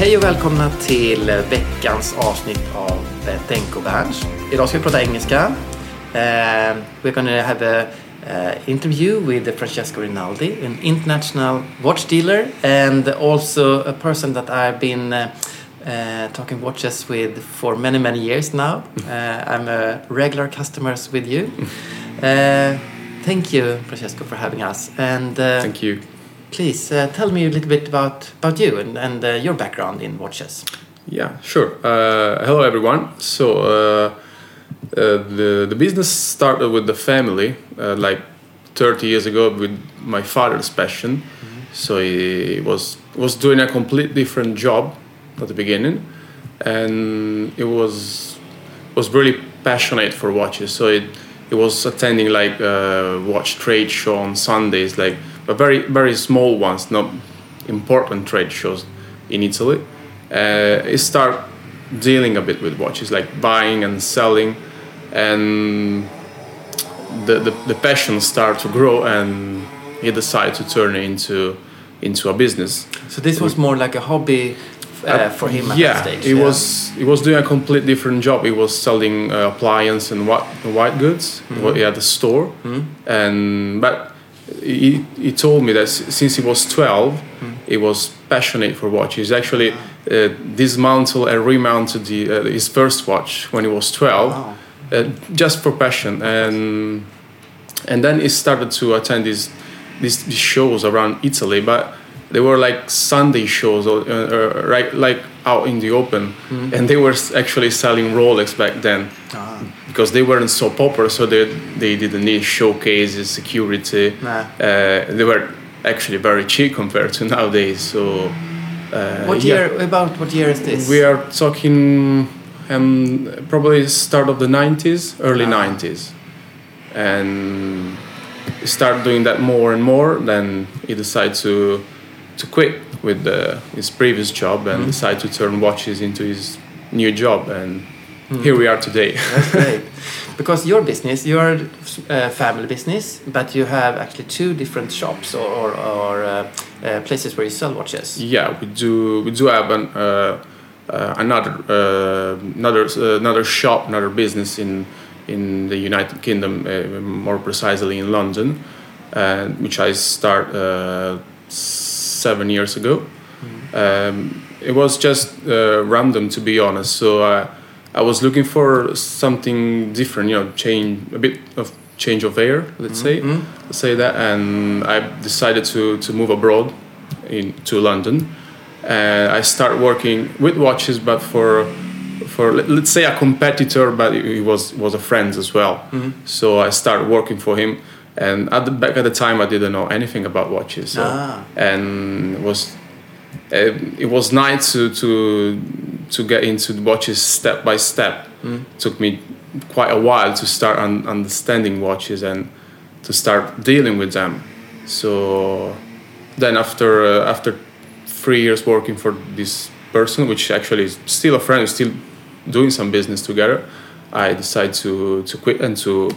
Hej och välkomna till veckans avsnitt av Denko Berns. Idag ska vi prata engelska. Uh, we're gonna have a uh, interview with Francesco Rinaldi, an international watch dealer and also a person that I've been uh, uh, talking watches with for many many years now. Uh, I'm a regular customer with you. Uh, thank you, Francesco, for having us. And uh, Thank you. Please uh, tell me a little bit about about you and, and uh, your background in watches. Yeah, sure. Uh, hello, everyone. So, uh, uh, the the business started with the family, uh, like 30 years ago, with my father's passion. So he was was doing a complete different job at the beginning, and it was was really passionate for watches. So it it was attending like uh, watch trade show on Sundays, like but very very small ones, not important trade shows in Italy. Uh, he start dealing a bit with watches, like buying and selling, and the, the, the passion start to grow, and he decided to turn it into into a business. So this was more like a hobby uh, for him at yeah, stage. he was he was doing a complete different job. He was selling uh, appliance and white, white goods. Mm-hmm. He had a store, and but he, he told me that since he was 12 Mm-hmm. he was passionate for watches. He actually uh, dismantled and remounted the, uh, his first watch when he was 12, Wow. uh, just for passion. And and then he started to attend these these, these shows around Italy, but they were like Sunday shows, or, uh, uh, right, like out in the open, and they were actually selling Rolex back then because they weren't so popular, so they they didn't need showcases, security. Nah. Uh, they were actually very cheap compared to nowadays. So uh, What yeah. year? About what year is this? We are talking um, probably start of the 90s, early Ah. 90s. And start doing that more and more. Then he decided to, to quit with the, his previous job and Mm-hmm. decided to turn watches into his new job. And Mm. here we are today. That's great. Because your business, your uh, family business, but you have actually two different shops or, or, or uh, uh, places where you sell watches. yeah, we do. We do have an, uh, uh, another uh, another another shop, another business in in the United Kingdom, uh, more precisely in London, uh, which I start uh, seven years ago. Um, it was just uh, random, to be honest. So uh, I was looking for something different, you know, change a bit of change of air, let's say, let's say that, and I decided to to move abroad in to London. And I started working with watches, but for for let- let's say a competitor, but he was was a friend as well. So I started working for him. And at the back at the time, I didn't know anything about watches, so, Ah. and it was uh, it was nice to to to get into the watches step by step. Took me quite a while to start un- understanding watches and to start dealing with them. So then after uh, after three years working for this person, which actually is still a friend, still doing some business together, I decided to to quit and to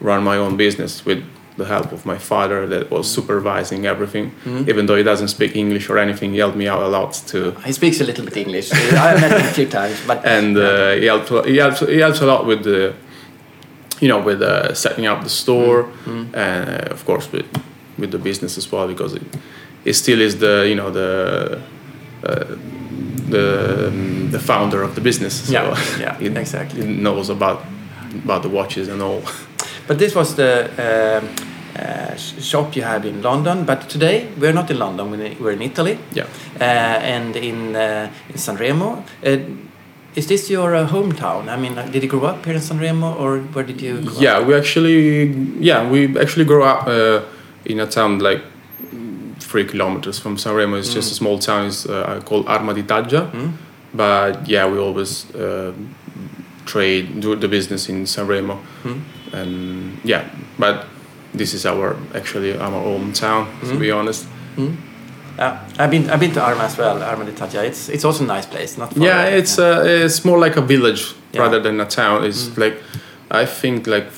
run my own business with the help of my father that was supervising everything. Even though he doesn't speak English or anything, he helped me out a lot to He speaks a little bit English. I met him a few times, but and uh, he helped he helps he helps a lot with the you know with uh, setting up the store and uh, of course with with the business as well because it, it still is the you know the uh, the um, the founder of the business. So Yeah, yeah, exactly. he knows about about the watches and all But this was the um, uh, shop you have in London. But today we're not in London. We're in Italy. yeah Uh, and in uh, in Sanremo. Uh, is this your uh, hometown? I mean, did you grow up here in Sanremo, or where did you? Yeah Up? we actually yeah we actually grew up uh, in a town like three kilometers from Sanremo. It's just a small town. It's uh, called Arma di Taggia. But yeah, we always uh, trade, do the business in Sanremo, and yeah. But this is our actually our hometown, to be honest. Yeah, I've been I've been to Arma as well. Arma di. It's it's also a nice place. Not far Yeah, away. it's uh, it's more like a village Yeah. rather than a town. It's like I think like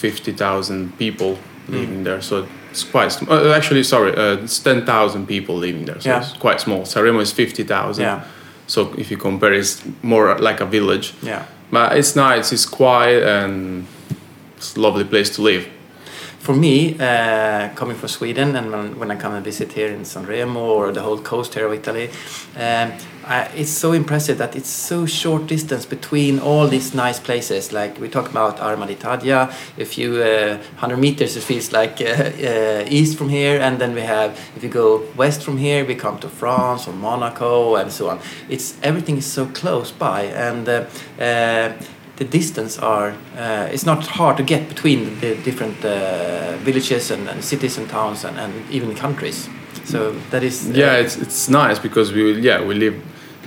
fifty thousand people living there, so it's quite. Sm- uh, actually, sorry, uh, it's ten thousand people living there, so Yeah. it's quite small. Sanremo is fifty thousand. Yeah. So if you compare, it's more like a village. Yeah. But it's nice. It's quiet and it's a lovely place to live. For me, uh, coming from Sweden, and when, when I come and visit here in Sanremo or the whole coast here of Italy, um, I, it's so impressive that it's so short distance between all these nice places. Like we talk about Arma di Taggia, a few uh, hundred meters, it feels like uh, uh, east from here, and then we have if you go west from here, we come to France or Monaco and so on. It's everything is so close by, and uh, uh, the distance are uh, it's not hard to get between the different uh, villages and, and cities and towns and, and even countries so that is uh, Yeah, it's it's nice because we yeah we live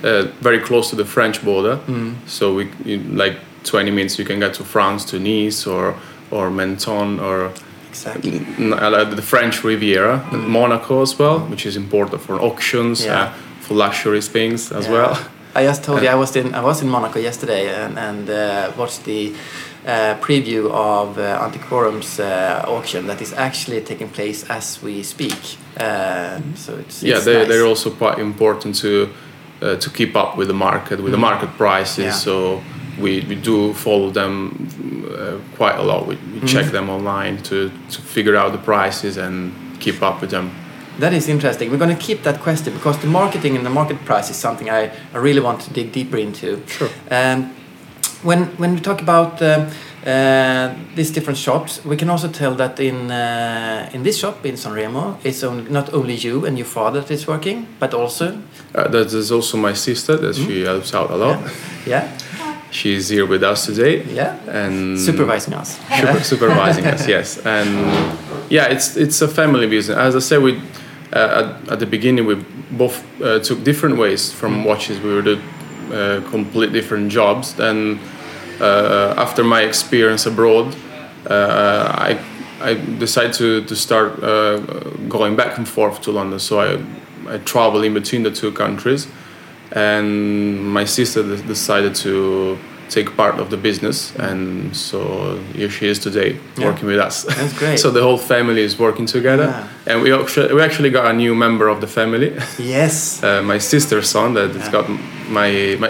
uh, very close to the French border, so we in like twenty minutes you can get to France to Nice or or Menton or exactly uh, the French Riviera, Monaco as well, which is important for auctions, Yeah. uh, for luxury things as Yeah. well. I just told you I was in I was in Monaco yesterday and, and uh, watched the uh, preview of uh, Antiquorum's uh, auction that is actually taking place as we speak. Uh, so it's, yeah, it's they nice. they're also quite important to uh, to keep up with the market, with the market prices. Mm. Yeah. So we, we do follow them uh, quite a lot. We, we Mm-hmm. check them online to, to figure out the prices and keep up with them. That is interesting. We're going to keep that question because the marketing and the market price is something I, I really want to dig deeper into. Sure. Um, when when we talk about um, uh, these different shops, we can also tell that in uh, in this shop in Sanremo, it's not only you and your father that is working, but also Uh, that is also my sister that she helps out a lot. yeah She's here with us today. yeah And supervising us. super, supervising us. Yes, and yeah, it's it's a family business. As I said, we uh, at, at the beginning we both uh, took different ways from watches. We were the uh, complete different jobs. Then uh, after my experience abroad, uh, I I decided to to start uh, going back and forth to London. So I I travel in between the two countries, and my sister decided to take part of the business, and so here she is today Yeah. working with us. That's great. so the whole family is working together, Yeah. and we actually we actually got a new member of the family. Yes. Uh, my sister's son that has Yeah. got my my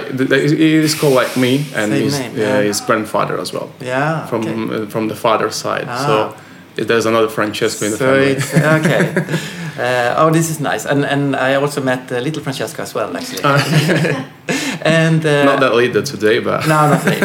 he is called like me and his yeah. his grandfather as well Yeah. from okay. uh, from the father's side. Ah. So there's another Francesco in the So family. okay. Uh, oh, this is nice, and and I also met uh, little Francesca as well, actually. and uh, Not that later today, but No, not really.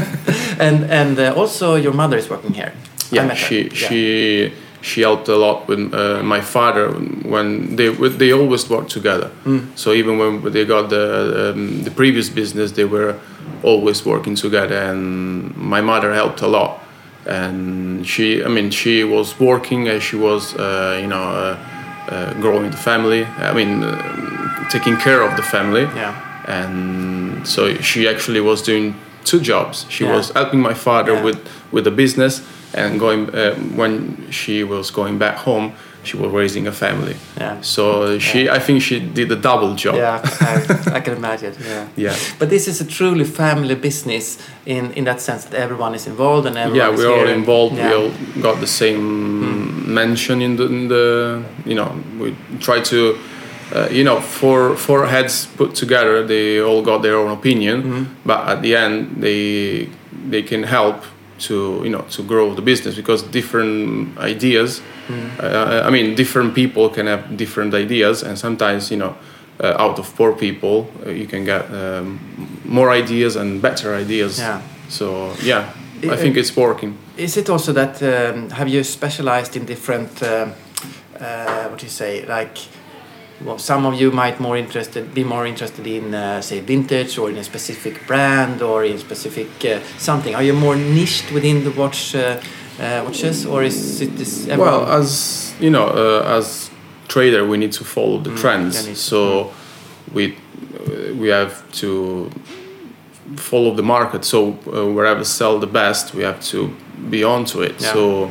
and and uh, also your mother is working here. Yeah, met her. she Yeah. she she helped a lot with uh, my father when they they always worked together. Hmm. So even when they got the um, the previous business, they were always working together, and my mother helped a lot. And she, I mean, she was working as she was, uh, you know, uh, growing the family. I mean, uh, taking care of the family. Yeah. and so she actually was doing two jobs. She Yeah. was helping my father Yeah. with with the business, and going uh, when she was going back home, she was raising a family. Yeah. So she, I think she did a double job. Yeah, I, I can imagine. Yeah. Yeah. But this is a truly family business in in that sense that everyone is involved and everyone yeah, we're all involved. Yeah. We all got the same mention in the, in the, you know, we try to, uh, you know, four four heads put together. They all got their own opinion, but at the end, they they can help to you know to grow the business because different ideas. Uh, I mean, different people can have different ideas, and sometimes you know. Uh, out of four people, uh, you can get um, more ideas and better ideas. Yeah. So yeah, I Uh, think it's working. Is it also that um, have you specialized in different? Um, uh, what do you say? Like, well, some of you might more interested be more interested in uh, say vintage or in a specific brand or in specific uh, something. Are you more niched within the watch uh, uh, watches or is it this? Well, as you know, uh, as trader, we need to follow the yeah, trends. So we uh, we have to follow the market. So uh, wherever sell the best, we have to be onto it. Yeah. So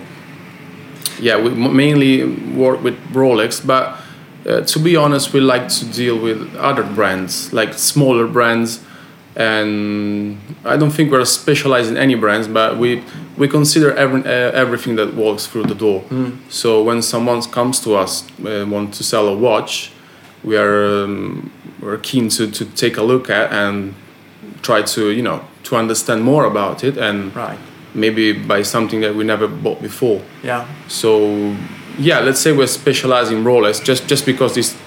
yeah, we m- mainly work with Rolex, but uh, to be honest, we like to deal with other brands, like smaller brands. And I don't think we're specialized in any brands, but we we consider every, uh, everything that walks through the door. So when someone comes to us uh, want to sell a watch, we are um, we're keen to, to take a look at and try to you know to understand more about it and right. maybe buy something that we never bought before. Yeah. So yeah, let's say we're specializing Rolex just just because this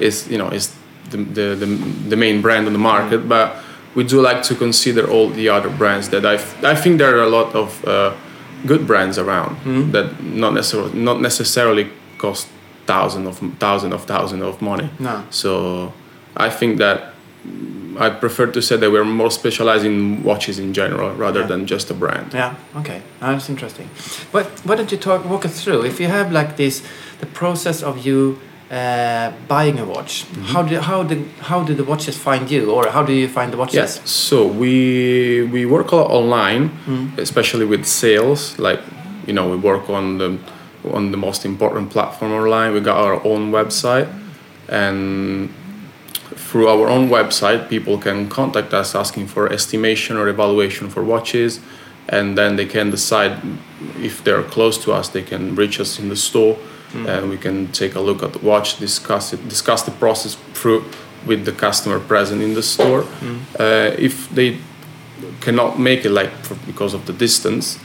is you know is the the, the, the main brand on the market, but we do like to consider all the other brands that I I think there are a lot of uh, good brands around that not necessarily not necessarily cost thousand of thousand of thousand of money. No. So I think that I prefer to say that we're more specialized in watches in general rather Yeah. than just a brand. Yeah. Okay. That's interesting. But why don't you talk walk us through if you have like this the process of you uh, buying a watch? Mm-hmm. How do how do how do the watches find you, or how do you find the watches? Yes. So we we work a lot online, especially with sales. Like you know, we work on the on the most important platform online. We got our own website, and through our own website, people can contact us asking for estimation or evaluation for watches, and then they can decide if they're close to us. They can reach us in the store, and we can take a look at the watch, discuss it, discuss the process through with the customer present in the store. Uh, if they cannot make it, like for, because of the distance,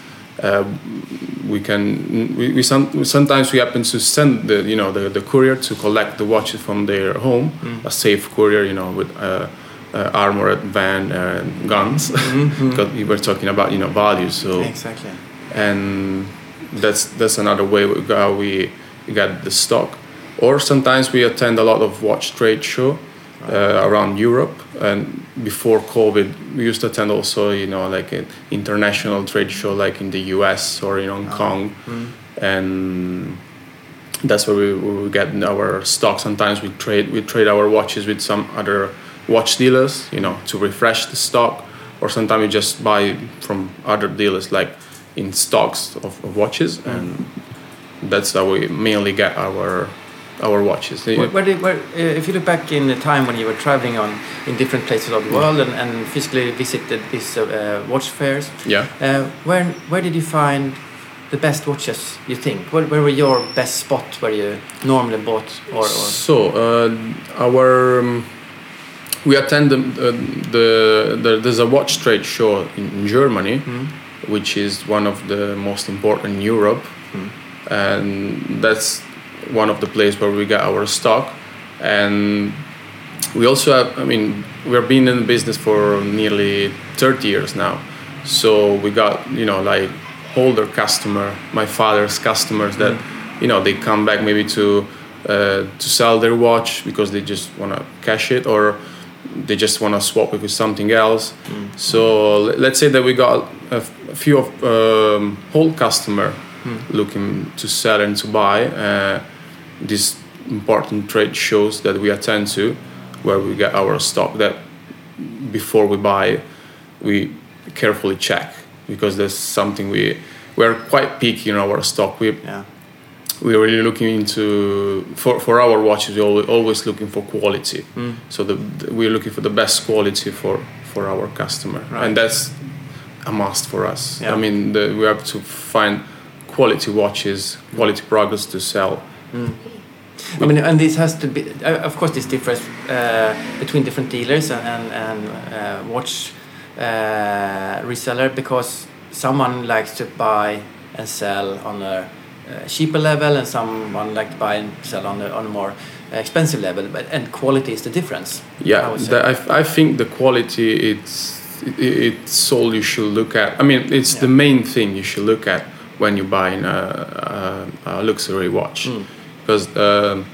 we can we, we, some, sometimes we happen to send the you know the, the courier to collect the watches from their home a safe courier you know with uh, uh, armored van and guns. Because we were talking about you know values so Exactly. and that's that's another way we go we get the stock. Or sometimes we attend a lot of watch trade show uh, around Europe. And before COVID we used to attend also you know like an international trade show like in the US or in Hong ah. Kong. Hmm. And that's where we, we get our stock sometimes we trade we trade our watches with some other watch dealers you know to refresh the stock. Or sometimes we just buy from other dealers like in stocks of, of watches. And hmm. that's how we mainly get our our watches. Where, where where, uh, if you look back in the time when you were traveling on in different places of the world and, and physically visited these uh, uh, watch fairs, yeah. uh, where where did you find the best watches? You think? Where, where were your best spot where you normally bought or, or? So uh, our um, we attend the, uh, the, the there's a watch trade show in, in Germany, which is one of the most important in Europe, and that's one of the places where we get our stock, and we also have. I mean, we've been in the business for nearly 30 years now, so we got you know like older customer, my father's customers that you know they come back maybe to uh, to sell their watch because they just want to cash it or they just want to swap it with something else. So let's say that we got a, f- a few of um, whole customer looking to sell and to buy uh, these important trade shows that we attend to, where we get our stock that before we buy, we carefully check because there's something we we're quite picky in our stock. We Yeah. we're really looking into for, for our watches. We're always, always looking for quality. Mm. So the, the- we're looking for the best quality for for our customer, Right. and that's a must for us. Yeah. I mean, the, we have to find quality watches, quality products to sell. I mean, and this has to be, uh, of course, this differs uh, between different dealers and, and, and uh, watch uh, reseller because someone likes to buy and sell on a uh, cheaper level and someone like to buy and sell on a, on a more expensive level but and quality is the difference Yeah, the, I, I think the quality it's it's all you should look at. I mean, it's the main thing you should look at when you're buying a, a, a luxury watch, Mm. Because um,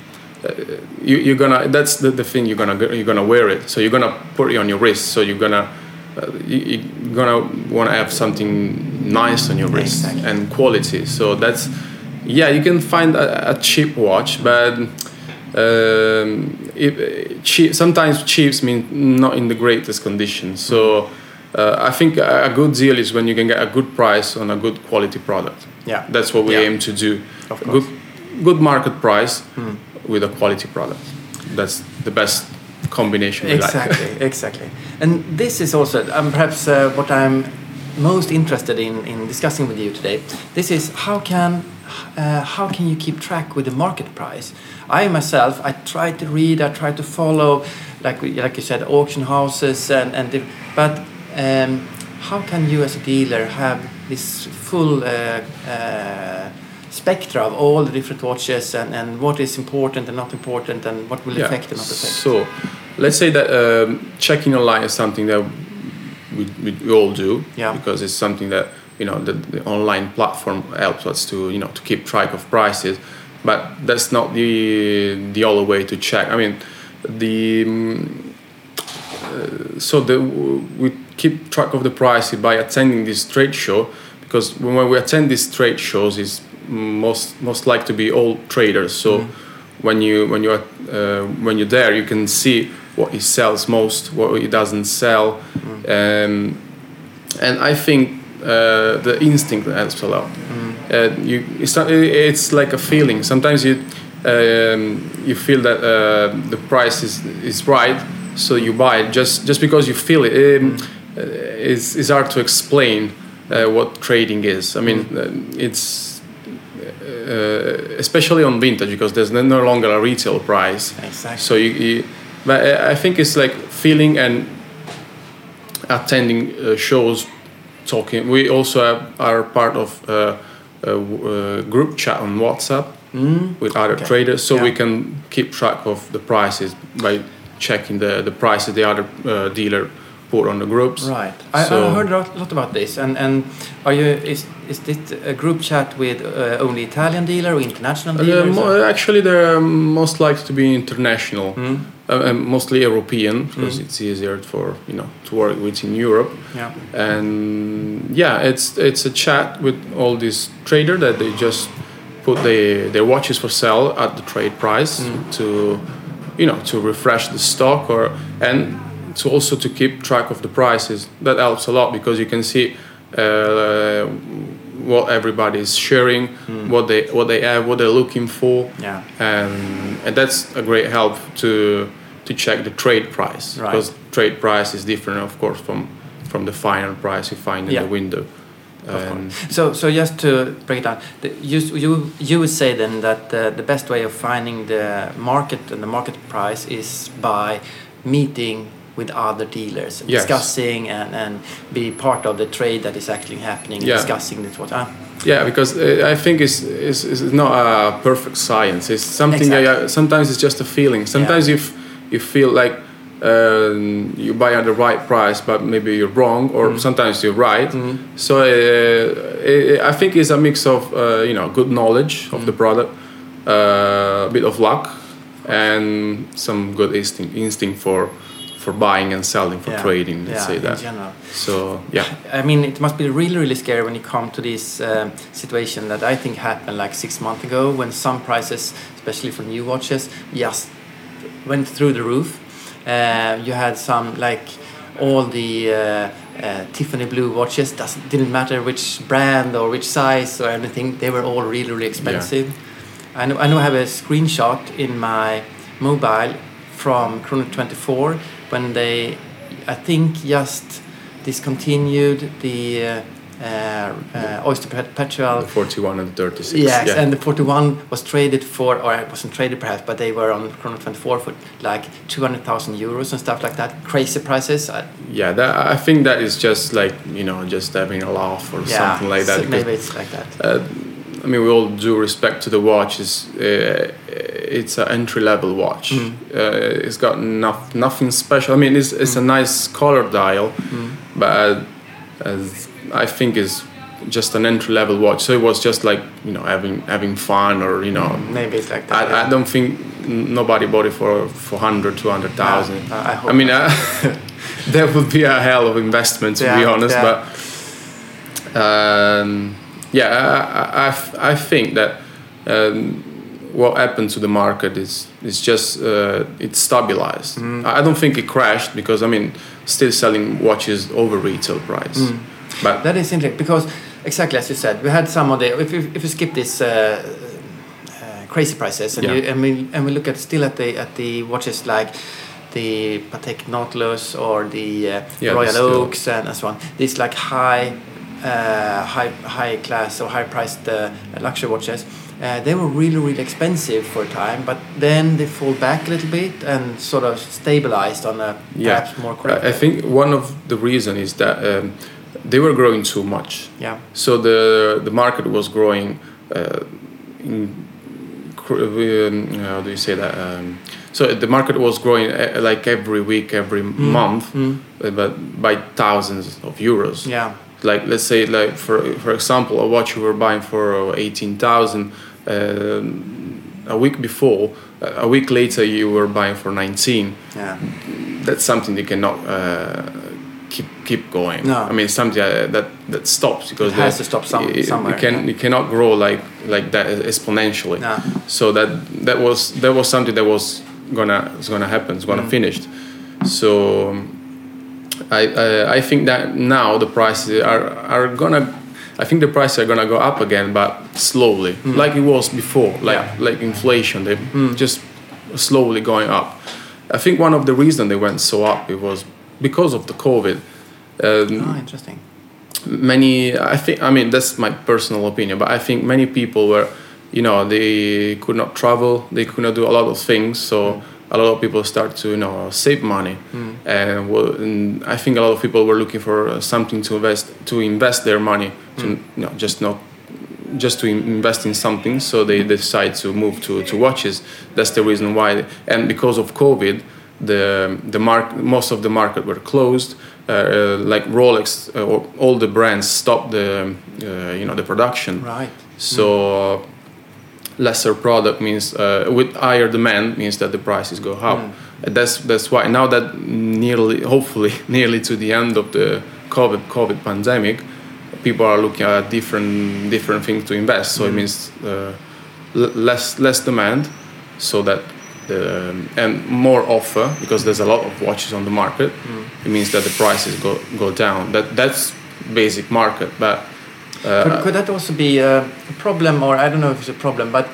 uh, you, you're gonna that's the, the thing you're gonna you're gonna wear it. So you're gonna put it on your wrist. So you're gonna uh, you, you're gonna want to have something nice on your wrist Exactly. and quality. So that's yeah, you can find a, a cheap watch, but um, it, cheap, sometimes cheaps mean not in the greatest condition. So uh, I think a, good deal is when you can get a good price on a good quality product. Yeah. that's what we Yeah. aim to do. Of course. Hmm. Good market price with a quality product. That's the best combination. we like. exactly exactly and this is also um, perhaps uh, what i'm most interested in in discussing with you today this is how can uh, how can you keep track with the market price i myself i try to read i try to follow like like you said auction houses and and the, but um, how can you as a dealer have this full uh, uh, spectra of all the different watches and, and what is important and not important and what will affect and not affect So, let's say that um, checking online is something that we, we, we all do Yeah. because it's something that you know the, the online platform helps us to you know to keep track of prices, but that's not the the only way to check. I mean, the mm, uh, so the we keep track of the prices by attending this trade show because when we attend these trade shows is most most like to be all traders so when you when you're uh, when you're there you can see what he sells most what he doesn't sell um, and I think uh, the instinct helps a lot. Uh, you, it's, not, it's like a feeling. Sometimes you um, you feel that uh, the price is, is right, so you buy it just just because you feel it. Um, uh, it's, it's hard to explain uh, what trading is. I mean, it's uh, especially on vintage because there's no longer a retail price. Exactly. So you, you but I I think it's like feeling and attending uh, shows, talking. We also have, are part of uh, a, w- uh group chat on WhatsApp with other Mm. Okay. traders, so we can keep track of the prices by checking the, the prices the other uh, dealer put on the groups. Right. I, I heard a lot about this. And and are you is is this a group chat with uh, only Italian dealer or international Uh, dealers? mo- actually, they're most likely to be international, Hmm. uh, and mostly European because it's easier for you know to work with in Europe. yeah. and yeah it's it's a chat with all these trader that they just put the, their watches for sale at the trade price to you know to refresh the stock or and to also to keep track of the prices that helps a lot because you can see uh, what everybody is sharing what they what they have what they're looking for Yeah. and and that's a great help to to check the trade price Right. because trade price is different of course from from the final price you find in Yeah. the window Of So, so just to break it down, the, you, you, you would say then that uh, the best way of finding the market and the market price is by meeting with other dealers, Yes. discussing and, and be part of the trade that is actually happening, Yeah. discussing this what. Ah, yeah because uh, i think it's, it's, it's not a perfect science it's something that, Exactly. uh, sometimes it's just a feeling sometimes Yeah. if you feel like um, you buy at the right price but maybe you're wrong or Mm. sometimes you're right so uh, i I think it's a mix of uh, you know good knowledge of Mm. the product uh, a bit of luck and some good instinct, instinct for for buying and selling for yeah. trading let's yeah, say in that general. so yeah I mean, it must be really, really scary when you come to this um, situation that I think happened like six months ago when some prices, especially for new watches, just went through the roof. Uh, you had some like all the uh, uh, Tiffany blue watches. Doesn't didn't matter which brand or which size or anything. They were all really really expensive. I know I know I have a screenshot in my mobile from Chrono 24 when they I think just discontinued the. Uh, uh, Oyster Perpetual. The 41 and 36. Yes, yeah. and the 41 was traded for, or it wasn't traded perhaps, but they were on Chrono 24 for like 200,000 euros and stuff like that. Crazy prices. Yeah, that, I think that is just like, you know, just having a laugh or yeah, something like that. So maybe it's like that. Uh, I mean, we all due respect to the watch. Is uh, it's an entry level watch. Mm. Uh, it's got nof- nothing special. I mean, it's, it's mm. a nice color dial, mm. but as I think it's just an entry level watch. So it was just like you know having having fun or you know maybe it's like that. I, yeah. I don't think nobody bought it for for hundred, two hundred thousand. No, I, I, mean, uh, that would be a hell of investment to yeah, be honest. Yeah. But um, yeah, I, I, I think that. Um, what happened to the market is is just uh, it stabilized. Mm. I don't think it crashed because I mean still selling watches over retail price. Mm. But that is interesting because exactly as you said, we had some of the if you, if you skip this. Uh, uh, crazy prices, and, yeah. you, and we and we look at still at the at the watches like the Patek Nautilus or the uh, yeah, Royal Oaks and, and so on. These like high, uh, high, high class or high priced uh, luxury watches. Uh, they were really, really expensive for a time, but then they fall back a little bit and sort of stabilized on a yeah. perhaps more correct. I think one of the reason is that um, they were growing too much. Yeah. So the the market was growing. Uh, in, um, how do you say that? Um, so the market was growing uh, like every week, every mm. month, mm. but by thousands of euros. Yeah. Like let's say, like for for example, a watch you were buying for eighteen thousand. Uh, a week before, a week later you were buying for 19. Yeah. That's something you cannot uh, keep keep going. No. I mean something that that stops because it has to stop some, it, somewhere. You can yeah. you cannot grow like like that exponentially. No. So that that was that was something that was gonna was gonna happen. It's gonna mm. finish. So I, I I think that now the prices are are gonna. I think the prices are gonna go up again, but slowly, mm. like it was before, like yeah. like inflation. They mm. just slowly going up. I think one of the reasons they went so up it was because of the COVID. Um, oh, interesting. Many, I think, I mean, that's my personal opinion, but I think many people were, you know, they could not travel, they could not do a lot of things, so. Mm. A lot of people start to, you know, save money, mm. and, well, and, I think a lot of people were looking for something to invest to invest their money, to mm. you know, just not just to invest in something so they decide to move to, to watches that's the reason why and because of covid the the mark most of the market were closed. Uh, uh like Rolex uh, or all the brands stopped the uh, you know the production. Right. So. Mm. Lesser product means with higher demand means that the prices go up. Mm. That's that's why now that nearly hopefully nearly to the end of the COVID COVID pandemic, people are looking at different different things to invest. So mm. it means less less demand, so that the, um, and more offer because there's a lot of watches on the market. Mm. It means that the prices go go down. That that's basic market, but. Uh, could, could, that also be a problem, or I don't know if it's a problem, but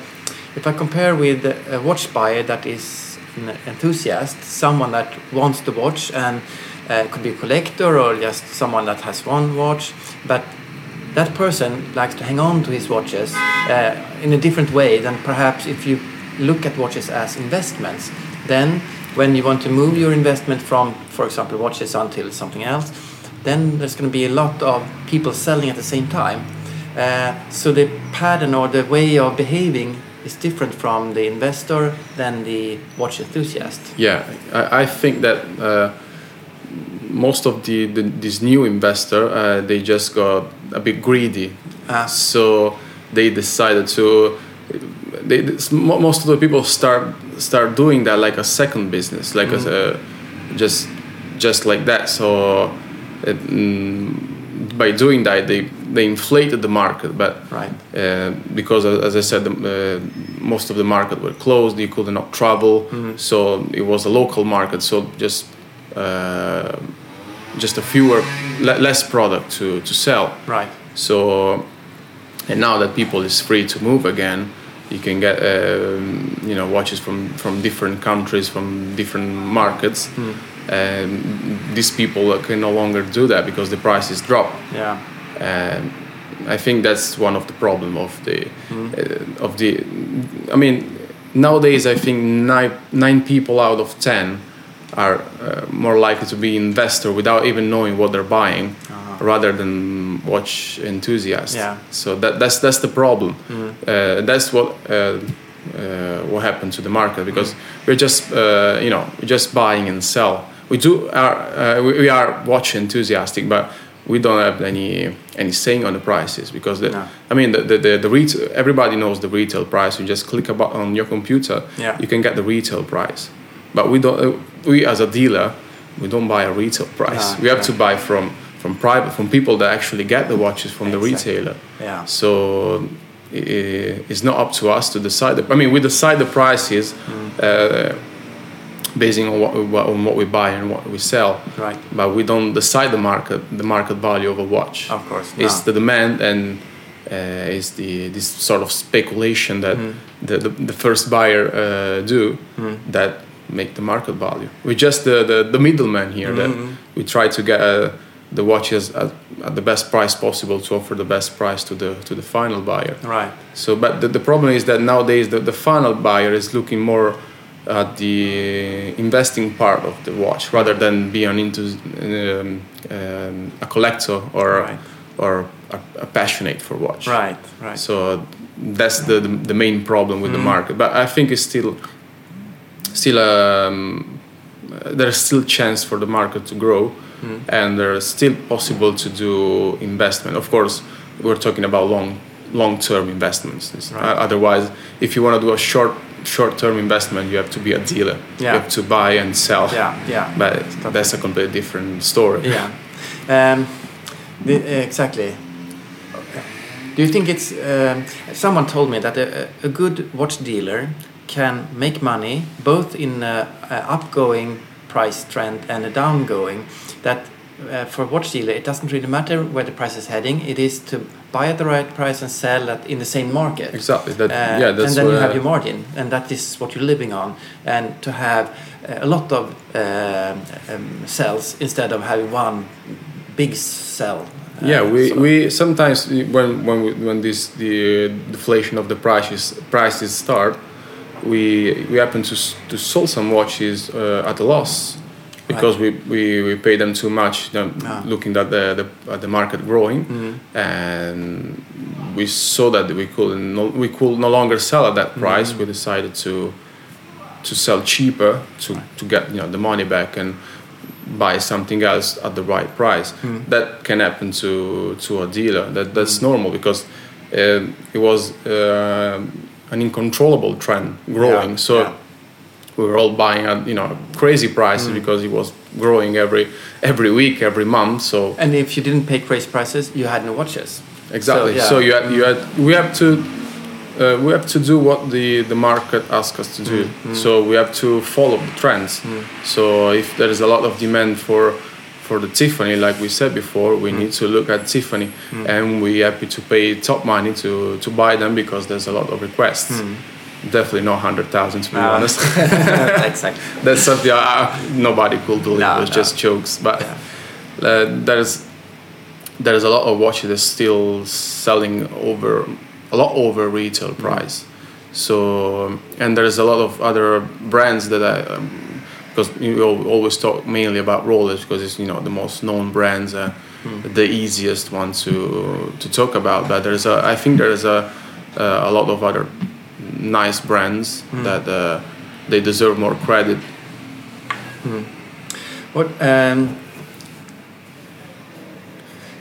if I compare with a watch buyer that is an enthusiast, someone that wants to watch and uh, could be a collector or just someone that has one watch, but that person likes to hang on to his watches uh, in a different way than perhaps if you look at watches as investments. Then, when you want to move your investment from, for example, watches until something else, then there's going to be a lot of people selling at the same time. Uh, so the pattern or the way of behaving is different from the investor than the watch enthusiast. Yeah, I, I think that uh, most of the, the this new investor uh, they just got a bit greedy, ah. so they decided to they, most of the people start start doing that like a second business, like mm-hmm. a just just like that. So mm, by doing that, they they inflated the market, but right uh, because as I said, the, uh, most of the market were closed. You could not travel, mm-hmm. so it was a local market. So just uh, just a fewer le- less product to, to sell Right. so and now that people is free to move again you can get um, you know watches from from different countries from different markets and these people can no longer do that because the prices drop Yeah. and I think that's one of the problem of the uh, of the. I mean, nowadays I think nine nine people out of ten are uh, more likely to be investor without even knowing what they're buying, rather than watch enthusiasts. Yeah. So that that's that's the problem. Uh, that's what. Uh, uh, what happened to the market because we're just uh, you know just buying and sell. We do are uh, we, we are watch enthusiastic, but we don't have any any saying on the prices because the, No. I mean the the, the, the retail everybody knows the retail price. You just click a button on your computer, Yeah. you can get the retail price. But we don't. Uh, we as a dealer, we don't buy a retail price. No, we have no. to buy from from private from people that actually get the watches from the retailer. Yeah. So i- it's not up to us to decide. The, I mean, we decide the prices uh, basing on what, we, on what we buy and what we sell. Right. But we don't decide the market the market value of a watch. Of course, it's no. the demand and uh, is the this sort of speculation that Mm-hmm. the, the the first buyer uh, do that make the market value. We're just the the, the middleman here Mm-hmm. that we try to get. Uh, the watches at, at the best price possible to offer the best price to the to the final buyer. Right. So, but the, the problem is that nowadays the, the final buyer is looking more at the investing part of the watch rather than being into um, um, a collector or Right. or a, a passionate for watch. Right. Right. So that's the, the, main problem with the market. But I think it's still still um, there's still chance for the market to grow, and there's still possible to do investment. Of course, we're talking about long long term investments. Right. uh, otherwise, if you want to do a short short term investment, you have to be a dealer. Yeah. You have to buy and sell. Yeah, yeah. But that's a completely different story. Yeah. Um, the, exactly. Do you think it's? Um, someone told me that a, a good watch dealer can make money both in a, a upgoing price trend and a downgoing. That uh, for a watch dealer, it doesn't really matter where the price is heading. It is to buy at the right price and sell at in the same market. Exactly. That, Uh, yeah, that's and then you have uh, your margin, and that is what you're living on. And to have uh, a lot of um, um, cells instead of having one big cell. uh, Yeah, we, of- we sometimes when when we, when this the deflation of the prices prices start, we we happen to to sell some watches uh, at a loss because we, we, we pay them too much. Them Ah. looking at the, the at the market growing, Mm-hmm. and we saw that we could no, we could no longer sell at that price. Mm-hmm. We decided to to sell cheaper to, to get you know the money back and buy something else at the right price. That can happen to to a dealer. That that's normal because um it was uh, an uncontrollable trend growing. Yeah, so yeah. We were all buying at you know crazy prices mm. because it was growing every every week, every month. So And if you didn't pay crazy prices, you had no watches. exactly. yeah. So, you had you had we have to. Uh, we have to do what the, the market asks us to do. Mm, mm. So we have to follow the trends. So if there is a lot of demand for for the Tiffany, like we said before, we need to look at Tiffany, and we happy to pay top money to to buy them because there's a lot of requests. Definitely not hundred thousand to be Ah. honest. exactly. That's something uh, nobody could believe. No, it was no. just jokes. But uh, there's there's a lot of watches that's still selling over a lot over retail price. So and there's a lot of other brands that I um, because you always talk mainly about Rolex because it's you know the most known brands, uh, the easiest one to to talk about. But there's a I think there's a uh, a lot of other nice brands that uh, they deserve more credit. What um,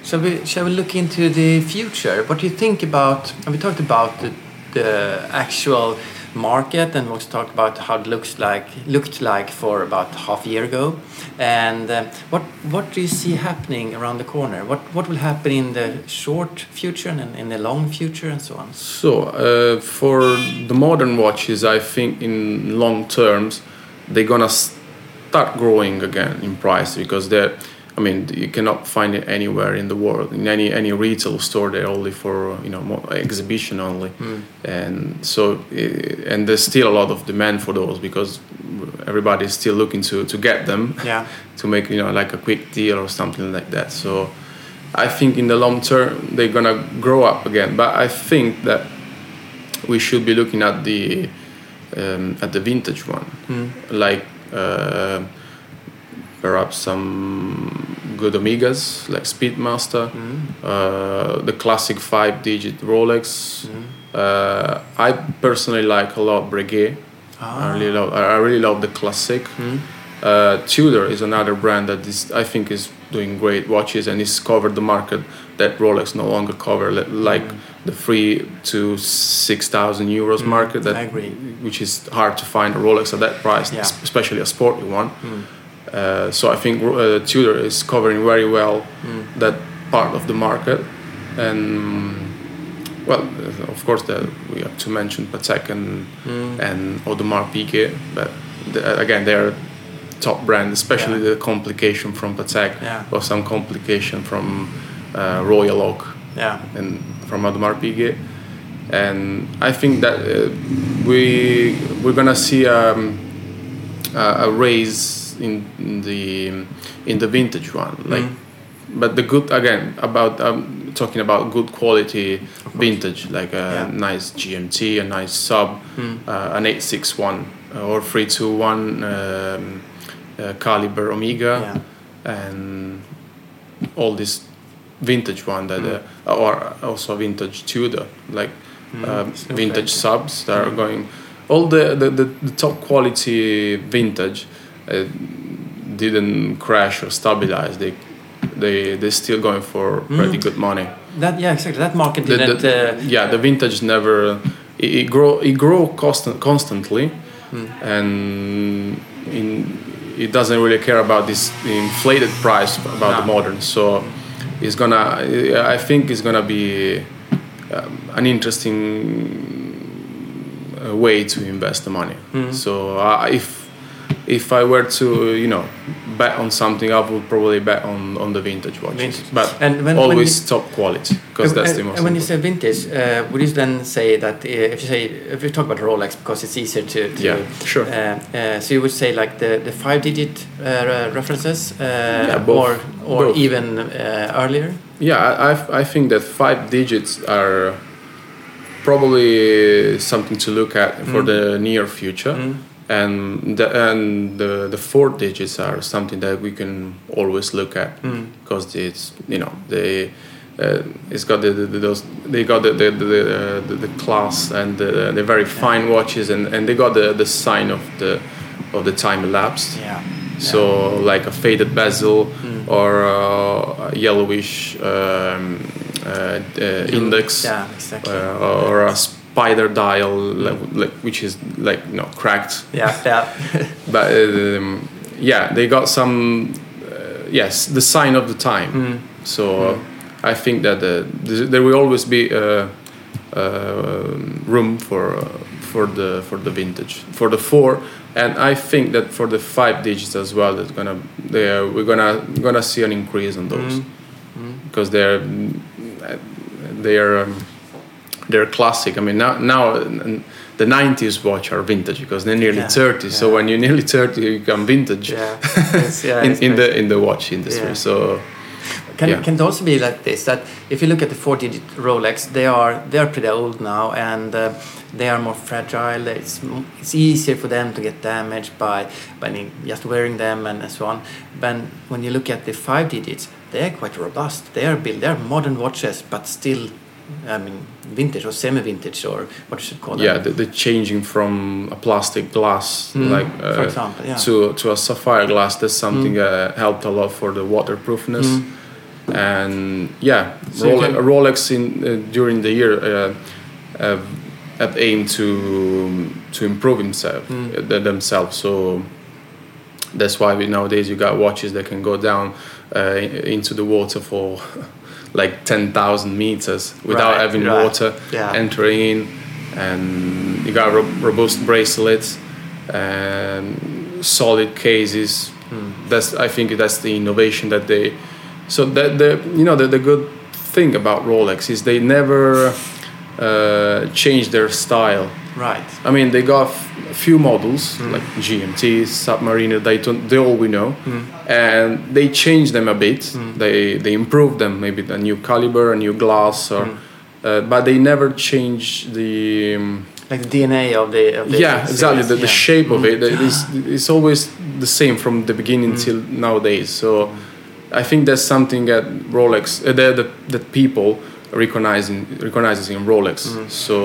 shall we shall we look into the future? What do you think about? and We talked about the, the actual market and we also talked about how it looks like looked like for about half a year ago. And uh, what what do you see happening around the corner? What what will happen in the short future and in the long future and so on? So uh, for the modern watches, I think in long terms they're gonna start growing again in price because they're. I mean, you cannot find it anywhere in the world in any any retail store. They're only for you know more exhibition only, Hmm. and so eh, and there's still a lot of demand for those because everybody is still looking to to get them Yeah. to make you know like a quick deal or something like that. So I think in the long term they're gonna grow up again. But I think that we should be looking at the um, at the vintage one, like uh, perhaps some good Omegas like Speedmaster, mm. uh, the classic five-digit Rolex. Mm. Uh, I personally like a lot Breguet. I really ah. love. I really love the classic. Mm. Uh, Tudor is another brand that is, I think, is doing great watches and it's covered the market that Rolex no longer cover, li- like the three to six thousand euros market. That I agree. which is hard to find a Rolex at that price, Yeah. especially a sporty one. Uh, so I think uh, Tudor is covering very well that part of the market, and well, uh, of course, the, we have to mention Patek and and Audemars Piguet, but the, again, they're top brand, especially Yeah. the complication from Patek Yeah. or some complication from uh, Royal Oak Yeah. and from Audemars Piguet. And I think that uh, we we're gonna see um, a, a raise in, the in the vintage one, like. But the good again about um, talking about good quality vintage, like a Yeah. nice GMT, a nice sub, uh, an eight six one or three two one um, uh, caliber Omega, Yeah. and all this vintage one that uh, or also vintage Tudor like um, Snowflake. vintage subs that are going all the, the, the, the top quality vintage uh, didn't crash or stabilize they they they're still going for pretty good money That yeah, exactly. That market the, didn't. the- uh, yeah the vintage never it, it grow it grow constant constantly Hmm. and in it doesn't really care about this inflated price about the modern so it's gonna i think it's gonna be um, an interesting uh, way to invest the money Hmm. so uh, if if I were to, you know, bet on something, I would probably bet on, on the vintage watches, Vintage. but And when- when always you- top quality because that's the most. and when you say vintage, uh, would you then say that uh, if you say if you talk about Rolex because it's easier to, to Yeah, sure. Uh, uh, so you would say like the the five digit uh, references, uh, both. or or Both. even uh, earlier. Yeah, I, I, think that five digits are probably something to look at Mm. for the near future. And the, and the, the four digits are something that we can always look at Mm. because it's you know they uh, it's got the, the, those they got the the, the, uh, the, the class and the, the very fine watches and, and they got the, the sign of the of the time elapsed Yeah. so like a faded bezel or uh, a yellowish um, uh, uh, index Yeah, exactly. uh, or a spider dial like, like, which is like you know cracked. Yeah, yeah. but um, yeah they got some uh, yes the sign of the time. So uh, i think that uh, there will always be uh, uh, room for uh, for the for the vintage for the four. And i think that for the five digits as well that's gonna they are, we're gonna gonna see an increase on those. Because they're mm, they're um, they're classic. I mean now now the 90s watch are vintage because they're nearly Yeah, 30. So when you're nearly 30, you become vintage Yeah, yeah, in, in the in the watch industry. Yeah. So Can, Yeah. can it also be like this that if you look at the four digit Rolex, they are they are pretty old now and uh, they are more fragile. It's it's easier for them to get damaged by by just wearing them and, so on. But when you look at the five digits, they are quite robust. They are built. They are modern watches, but still, I mean, vintage or semi-vintage or what you should call them. yeah, the, the changing from a plastic glass like uh, for example, yeah. to to a sapphire glass. That's something uh, helped a lot for the waterproofness. And yeah, So Rolex, can- Rolex in uh, during the year uh, have, have aimed to to improve himself uh, themselves. So that's why we, nowadays you got watches that can go down uh, into the water for like 10,000 meters without Right, having right. water Yeah. entering in and you got robust bracelets and solid cases That's I think that's the innovation that they. So that the you know the, the good thing about Rolex is they never uh, change their style. Right. I mean, they got f- a few models like GMT, Submariner, Daytona, they all we know, and they changed them a bit. They they improved them, maybe a new caliber, a new glass, or uh, but they never changed the. Um, Like the DNA of the. Of the yeah, exactly. The, the shape of it is it's always the same from the beginning till nowadays. So I think that's something that Rolex, uh, that, that that people recognizing recognizes in Rolex. So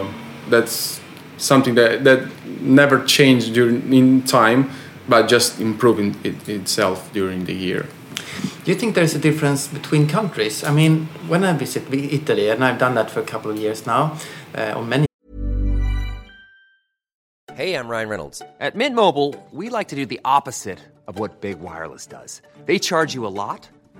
uh, that's something that that never changed during in time, but just improving it itself during the year. Do you think there's a difference between countries? I mean, when I visit Italy, and I've done that for a couple of years now, uh, on many Hey, I'm Ryan Reynolds. At Mint Mobile, we like to do the opposite of what Big Wireless does. They charge you a lot,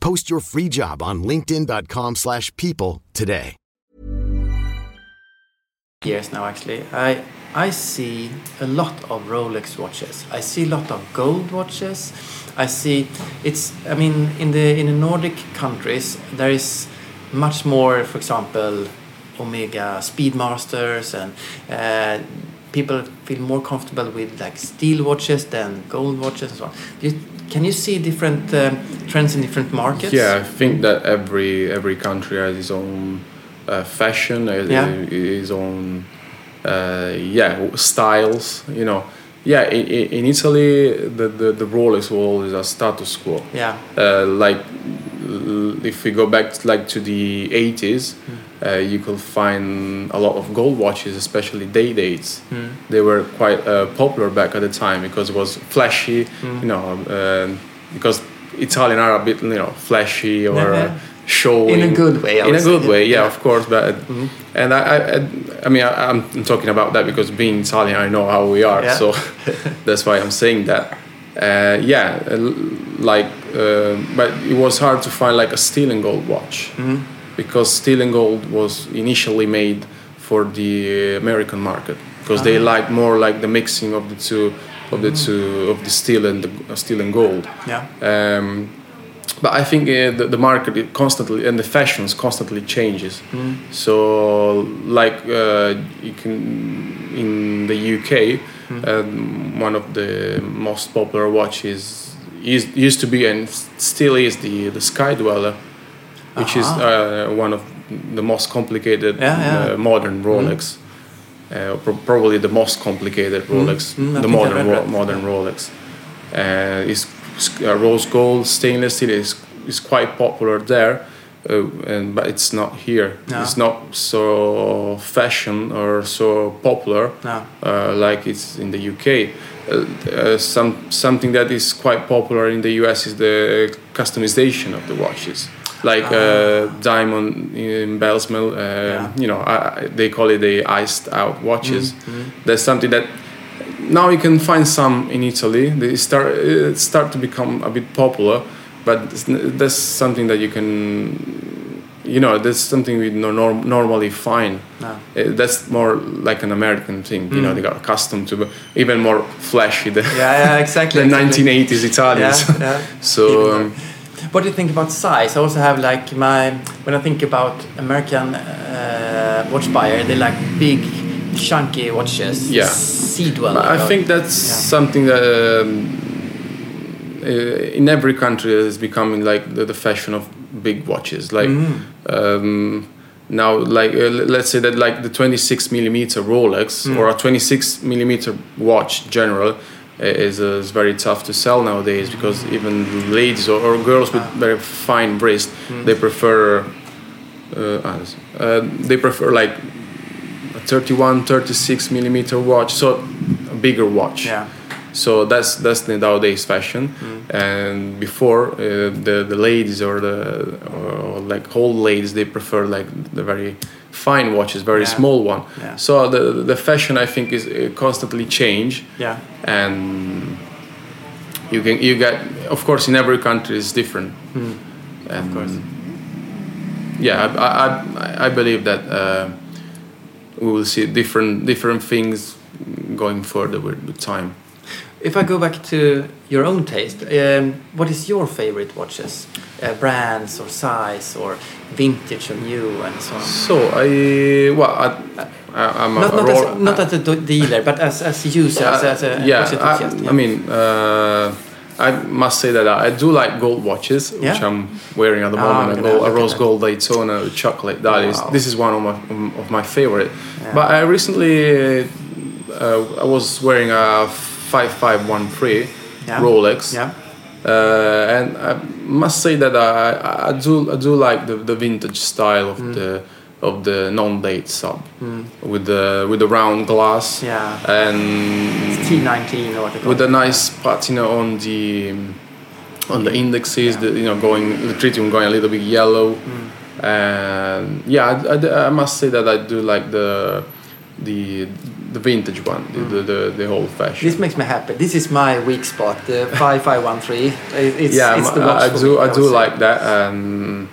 Post your free job on linkedin.com/people slash people today. years now actually i i see a lot of rolex watches. I see a lot of gold watches. I see it's i mean in the in the nordic countries there is much more for example omega speedmasters and uh, people feel more comfortable with like steel watches than gold watches and so on can you see different um, trends in different markets Yeah, I think that every every country has its own uh, fashion, uh, Yeah. its own uh, yeah styles. You know, yeah. In, in Italy, the, the the Rolex wall is a status quo. yeah Uh, like if we go back like to the 80s uh, you could find a lot of gold watches especially Day-Dates. They were quite uh, popular back at the time because it was flashy you know um, because italian are a bit you know flashy or Yeah. uh, showing In a good way, I in a good way yeah, yeah. of course but and I, I i mean I, i'm talking about that because being italian i know how we are Yeah. so that's why i'm saying that. Uh, yeah, uh, like, uh, but it was hard to find like a steel and gold watch because steel and gold was initially made for the American market because they like more like the mixing of the two of the two of the steel and the uh, steel and gold. yeah. Um, but I think uh, the, the market it constantly and the fashions constantly changes. So like uh, you can in the UK, um, one of the most popular watches is, used to be and still is the the Sky Dweller, which is uh, one of the most complicated Yeah, yeah. Uh, modern Rolex. Uh, pro- probably the most complicated Rolex, Mm, I the modern Ro- modern Rolex. Uh, is uh, rose gold stainless steel is is quite popular there, uh, and but it's not here. No. It's not so fashion or so popular No. uh, like it's in the UK. Uh, uh, some something that is quite popular in the US is the customization of the watches, like uh, diamond embellishment. Uh, Yeah. You know, I, they call it the iced out watches. That's something that now you can find some in Italy. They start uh, start to become a bit popular, but that's something that you can, you know, that's something we no, norm, normally find. No. Uh, that's more like an American thing. You know, they got accustomed to even more flashy than yeah yeah exactly the exactly. 1980s Italians. Yeah, yeah. so um, What do you think about size? I also have like my when I think about American uh, watch buyer, they like big, chunky watches. Yeah. Sea dweller. I think that's something that um, uh, in every country is becoming like the, the fashion of big watches. Like Mm-hmm. um, now like uh, let's say that like the 26 millimeter Rolex Hmm. or a 26 millimeter watch general is, uh, is very tough to sell nowadays because even ladies or, or girls with Ah. very fine wrist Hmm. they prefer uh, uh, they prefer like a 31 36 millimeter watch so a bigger watch Yeah. so that's that's the nowadays fashion and before uh, the the ladies or the or like old ladies they prefer like the very fine watches very Yeah. small one Yeah. so the the fashion i think is uh, constantly change Yeah. and you can you get of course in every country is different and Of course. yeah i i, I- I believe that uh, we will see different different things going further with, with time If I go back to your own taste, um, what is your favorite watches? Uh, brands or size or vintage or new and so on? So I well I, I I'm a, Not, a not, as, not as a dealer, but as, as a user, as, as a yeah, watch enthusiast. I, I mean, uh, I must say that I do like gold watches, which I'm wearing at the Ah, moment a, gold, a rose gold Daytona with chocolate. That is, Wow. this is one of my of my favorite. Yeah. But I recently uh, I was wearing a five five one three Yeah. Rolex. Yeah. Uh, and I must say that I, I do I do like the, the vintage style of Mm. the of the non-date sub with the with the round glass Yeah. and It's T19 or what with a nice patina on the on the indexes the, you know going the tritium going a little bit yellow Mm. and yeah I, I- I must say that I do like the the the vintage one the the, the, the old fashioned This makes me happy. This is my weak spot, the 5513. It's, yeah, it's m- the watch I, I do. me, I do like that, and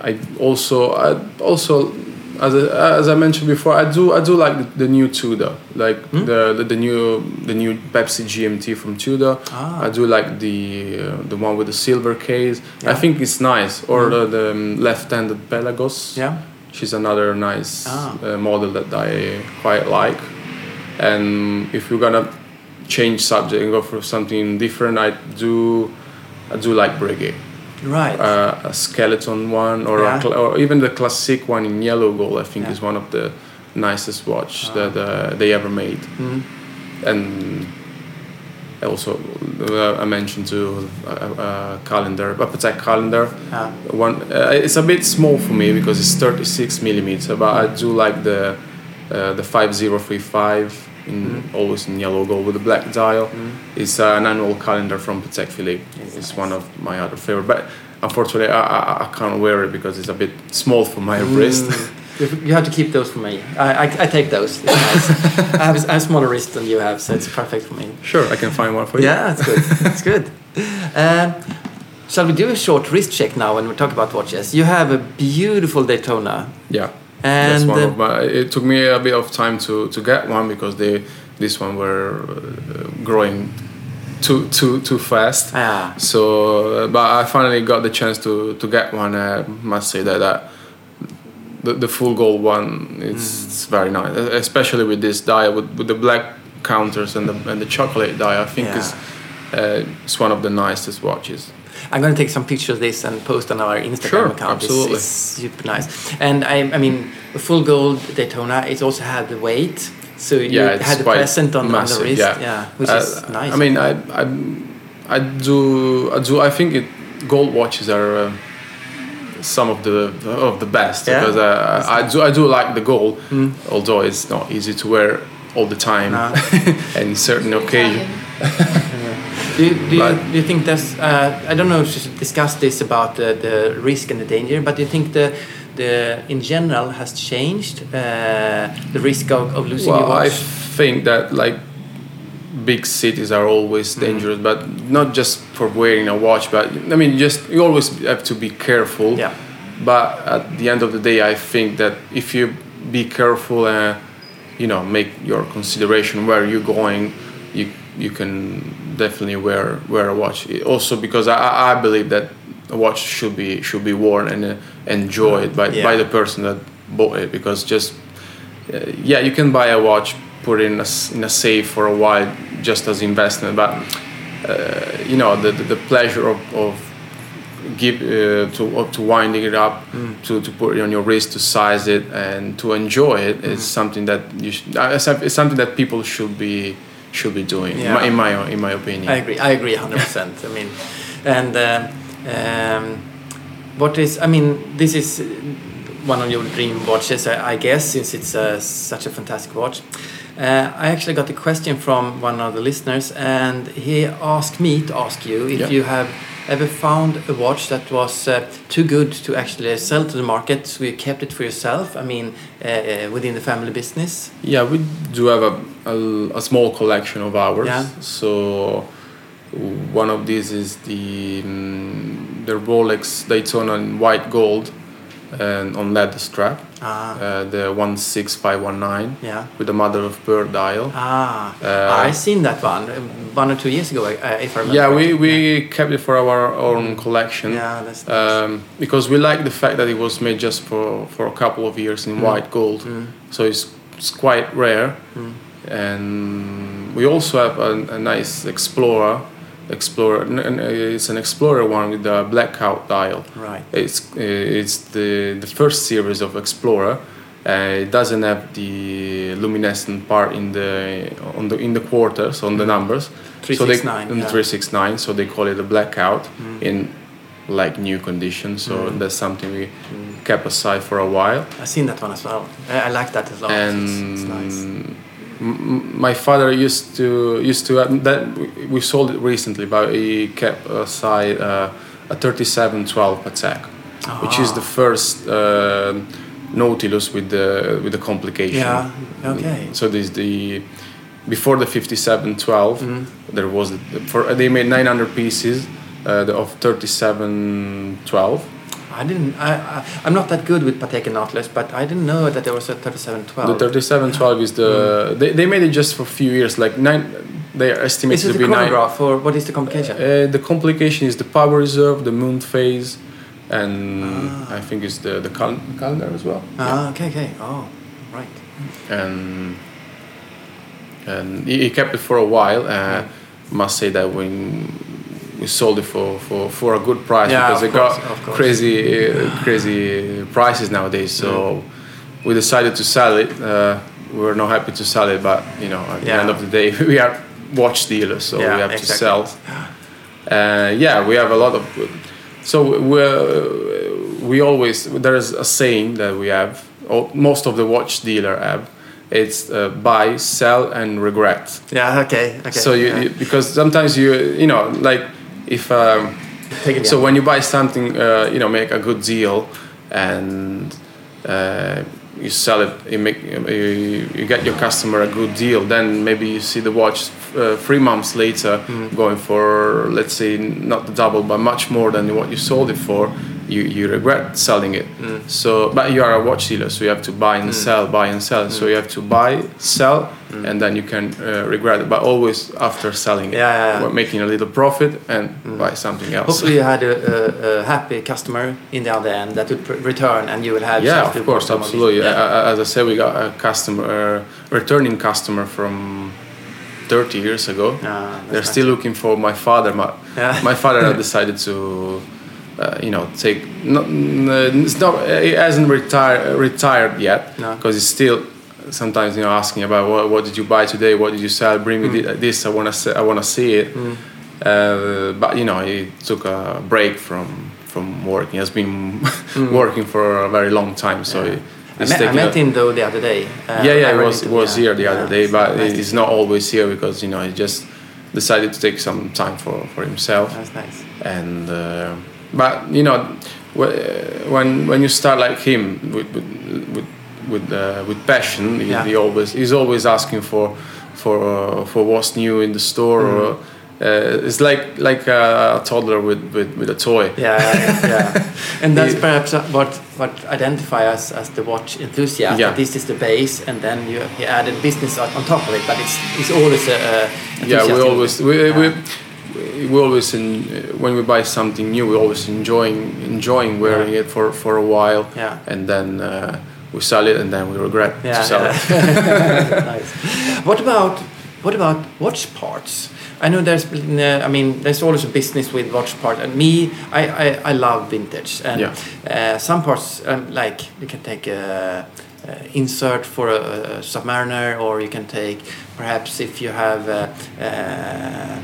I also, I also, as I, as I mentioned before, I do. I do like the, the new Tudor, like Hmm? the, the the new the new Pepsi GMT from Tudor. Ah. I do like the uh, the one with the silver case. I Yeah. Hmm. think it's nice, or the, the um, left-handed Pelagos. Yeah. She's another nice Ah. uh, model that I quite like. And if you're gonna change subject and go for something different, I do I do like Breguet. Right. Uh, a skeleton one or, Yeah. a or even the classic one in yellow gold, I think Yeah. is one of the nicest watch that uh, they ever made. Mhm. And also, uh, I mentioned to a, a calendar, a Patek calendar. Ah. One, uh, it's a bit small for me because it's 36 millimeter, but I do like the uh, the 5035 in always in yellow gold with a black dial. It's uh, an annual calendar from Patek Philippe. It's one of my other favorite, but unfortunately I, I, I can't wear it because it's a bit small for my wrist. You- have to keep those for me. I, I, I take those. Nice. I, have, I have smaller wrist than you have, so it's perfect for me. sure, I can find one for you. Yeah, that's good. that's good. Um, shall we do a short wrist check now when we talk about watches? You have a beautiful Daytona. Yeah. That's And one uh, of my. It took me a bit of time to, to get one because they this one were uh, growing too too too fast. Ah. So, uh, but I finally got the chance to to get one. I must say that. that the, the full gold one it's, it's very nice especially with this die with, with the black counters and the, and the chocolate die i think Yeah. is uh, it's one of the nicest watches I'm going to take some pictures of this and post on our Instagram Sure, account. It's- absolutely. It's, super nice. And I, I mean, the full gold Daytona, it also had the weight. So you yeah, it's had the present on, on the massive, wrist. Yeah, which Uh, is nice. I mean, I, I, I do, I do. I think it, gold watches are uh, some of the of the best Yeah? because uh, I do, I do like the gold, although it's not easy to wear all the time No. and certain occasion. do, you, do, you, do you think that's, uh, I don't know if you should discuss this about the, the risk and the danger, but do you think the, the in general has changed uh, the risk of, of losing your Well, I think that like big cities are always Mm. dangerous, but not just for wearing a watch. But I mean, just you always have to be careful. Yeah. But at the end of the day, I think that if you be careful and you know make your consideration where you're going, you you can definitely wear wear a watch. Also, because I, I I believe that a watch should be should be worn and uh, enjoyed by Yeah. by the person that bought it. Because just uh, yeah, you can buy a watch, put it in a, in a safe for a while, just as investment. But uh, you know, the, the, the pleasure of, of give uh, to uh, to winding it up, Mm. to, to put it on your wrist, to size it, and to enjoy it is Mm. something that you should, uh, it's something that people should be should be doing. in Yeah. my- In my in my opinion. I agree. I agree, hundred percent. I mean, and um, um, what is? I mean, this is uh, one of your dream watches, I, I guess, since it's uh, such a fantastic watch. Uh, I actually got a question from one of the listeners, and he asked me to ask you if Yeah. you have ever found a watch that was uh, too good to actually sell to the market, so you kept it for yourself. I mean, uh, uh, within the family business. Yeah, we do have a, a, a small collection of ours. Yeah. So one of these is the mm, the Rolex Daytona in white gold and on leather strap. Ah. Uh, the one six five one nine. Yeah. With the mother of pearl dial. Ah, Uh, I seen that one uh, one or two years ago, uh, if I remember. Yeah, we, we kept it for our own collection. Yeah, that's nice. Um, because we like the fact that it was made just for, for a couple of years Mm. in white gold. So it's, it's quite rare. And we also have a, a nice Explorer. Explorer, n- uh, it's an Explorer one with the blackout dial. Right. It's uh, it's the the first series of Explorer. Uh, it doesn't have the luminescent part in the on the in the quarters on the mm-hmm. numbers. So they- 369, mm, yeah. 369. So they call it a blackout mm. in like new conditions. So mm. that's something we kept aside for a while. I've seen that one as well. I, I like that as well. And it's, it's nice. My father used to used to have, that we- sold it recently, but he kept aside uh, a 3712 Patek, which is the first uh, Nautilus with the with the complication. Yeah. Okay. So this the before the 5712 Mm-hmm. there was for they made 900 pieces uh, the- of 3712 I didn't. I, I I'm not that good with Patek and Nautilus, but I didn't know that there was a 3712. The 3712 is the they, they made it just for a few years like nine they are Is estimated it to be nine or what is the complication? uh, the complication is the power reserve the moon phase and I think it's the the cal- calendar as well ah, okay, okay. Oh, right. and and he, he kept it for a while uh, must say that when we sold it for, for, for a good price Yeah, because got course, of crazy uh, crazy prices nowadays so we decided to sell it uh, we were not happy to sell it but you know at the end of the day we are watch dealers so Yeah, we have exactly. to sell uh, yeah we have a lot of so we we always there is a saying that we have most of the watch dealer have it's uh, buy sell and regret Yeah. Okay. Okay. so you, yeah. you because sometimes you you know like if um, Take so when you buy something uh, you know make a good deal and uh, you sell it you make you, you get your customer a good deal then maybe you see the watch uh, three months later Mm. going for let's say not the double but much more than what you sold it for you, you regret selling it Mm. so but you are a watch dealer so you have to buy and sell buy and sell Mm. so you have to buy sell and then you can uh, regret it but always after selling it Yeah, yeah, yeah. Making a little profit and buy something else Hopefully, you had a, a, a happy customer in the other end that would pr- return, and you will have. yeah of course absolutely Yeah. As i said we got a customer uh, returning customer from 30 years ago Ah, they're nice. still looking for my father my, father had decided to uh, you know take not, it's not he hasn't retired retired yet No. because he's still sometimes you know asking about what, what did you buy today what did you sell bring Mm. me thi- this i want to i want to see it uh, but you know he took a break from from working he has been working for a very long time so he, Mm. I met, I met a- him though the other day. Uh, yeah, yeah, I he was was yeah, here the yeah, other day, but nice he's not always here because you know he just decided to take some time for for himself. That's nice. And uh, but you know when when you start like him with with with with, uh, with passion, he, Yeah. he always he's always asking for for uh, for what's new in the store. Mm-hmm. Or, uh, it's like like a toddler with, with, with a toy. Yeah, yeah. and that's perhaps uh, what what identifies us as the watch enthusiast. Yeah. that This is the base, and then you, you added business on, on top of it. But it's it's always a, a yeah we always we, Yeah. we, we always in, when we buy something new we always enjoying enjoying wearing it for, for a while Yeah. and then uh, we sell it and then we regret Yeah, to sell yeah. it nice. What about what about watch parts? I know there's been, uh, I mean, there's always a business with watch parts. And me, I, I, I love vintage. And Yeah. uh, some parts, um, like you can take a, a insert for a, a Submariner, or you can take perhaps if you have uh, uh,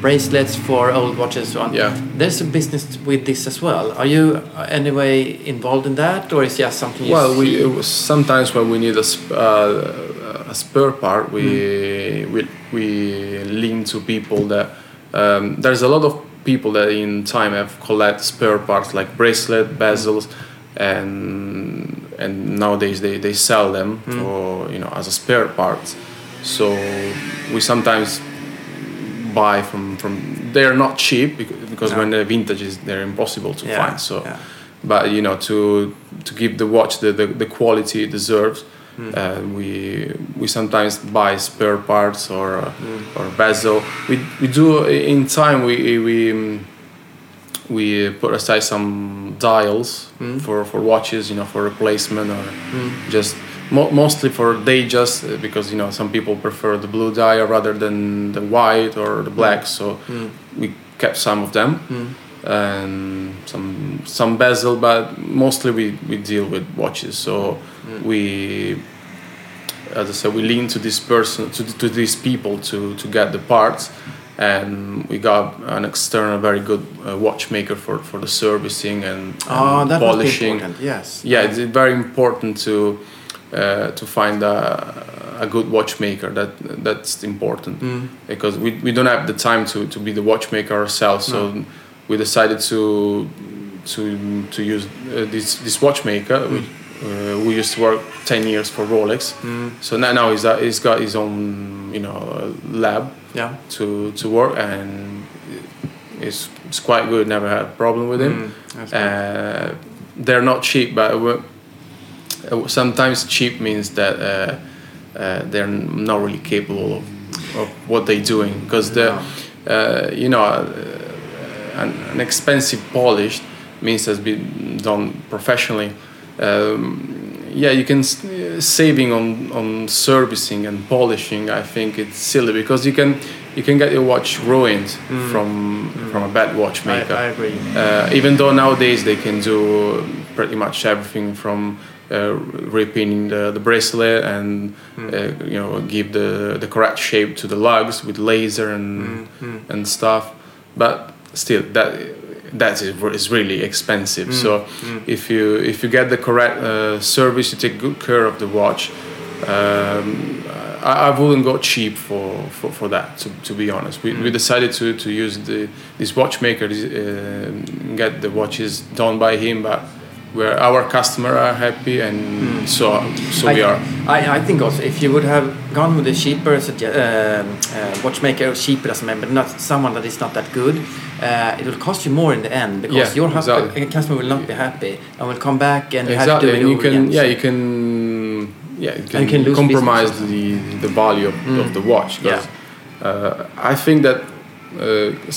bracelets for old watches. So on. Yeah. There's a business with this as well. Are you uh, anyway involved in that, or is just something? You Well, we see? sometimes when we need a, sp- uh, a spare part, we, Hmm. we we lean to people that um, there's a lot of people that in time have collect spare parts like bracelet, bezels, and and nowadays they, they sell them for you know as a spare parts. So we sometimes buy from from they're not cheap because, No. when they're vintage is they're impossible to Yeah, find. So yeah. but you know to to give the watch the, the, the quality it deserves Hmm. uh, we we sometimes buy spare parts or Hmm. or bezel we we do in time we we um, we put aside some dials Hmm. for for watches you know for replacement or hmm. just mo- mostly for Datejust uh, because you know some people prefer the blue dial rather than the white or the hmm. black. So hmm. we kept some of them and some some bezel but mostly we, we deal with watches. So we as I said, we lean to this person, to, to these people to, to get the parts, and we got an external, very good uh, watchmaker for, for the servicing and, and Oh, that polishing. important. Yes. Yeah, it's very important to uh, to find a, a good watchmaker. That that's important Mm. because we, we don't have the time to, to be the watchmaker ourselves. So we decided to to to use uh, this this watchmaker. Mm. We, uh, we used to work ten years for Rolex. Mm. So now now he's uh, he's got his own you know lab Yeah. to to work and it's, it's quite good. Never had a problem with him. Mm. Uh, they're not cheap, but uh, sometimes cheap means that uh, uh, they're not really capable of, of what they're doing because the uh, you know uh, an, an expensive polish means has been done professionally. Um, yeah, you can uh, saving on, on servicing and polishing. I think it's silly because you can you can get your watch ruined from from a bad watchmaker. I agree. Uh, even though nowadays they can do pretty much everything from uh, repinning the, the bracelet and uh, you know give the, the correct shape to the lugs with laser and and stuff, but still that that is, is really expensive. So if you if you get the correct uh, service, you take good care of the watch. Um, I, I wouldn't go cheap for, for, for that. To, to be honest, we, we decided to, to use the this watchmaker, uh, get the watches done by him, but where our customer are happy, and so so we are. I, I think also if you would have gone with a cheaper sugge- um uh, watchmaker, cheaper doesn't matter, but not someone that is not that good, uh, it will cost you more in the end because Yeah, your exactly. uh, customer will not be happy and will come back and you have to do it you can again. yeah So- you can yeah you can, you can compromise the the value of, of the watch. 'cause, uh, I think that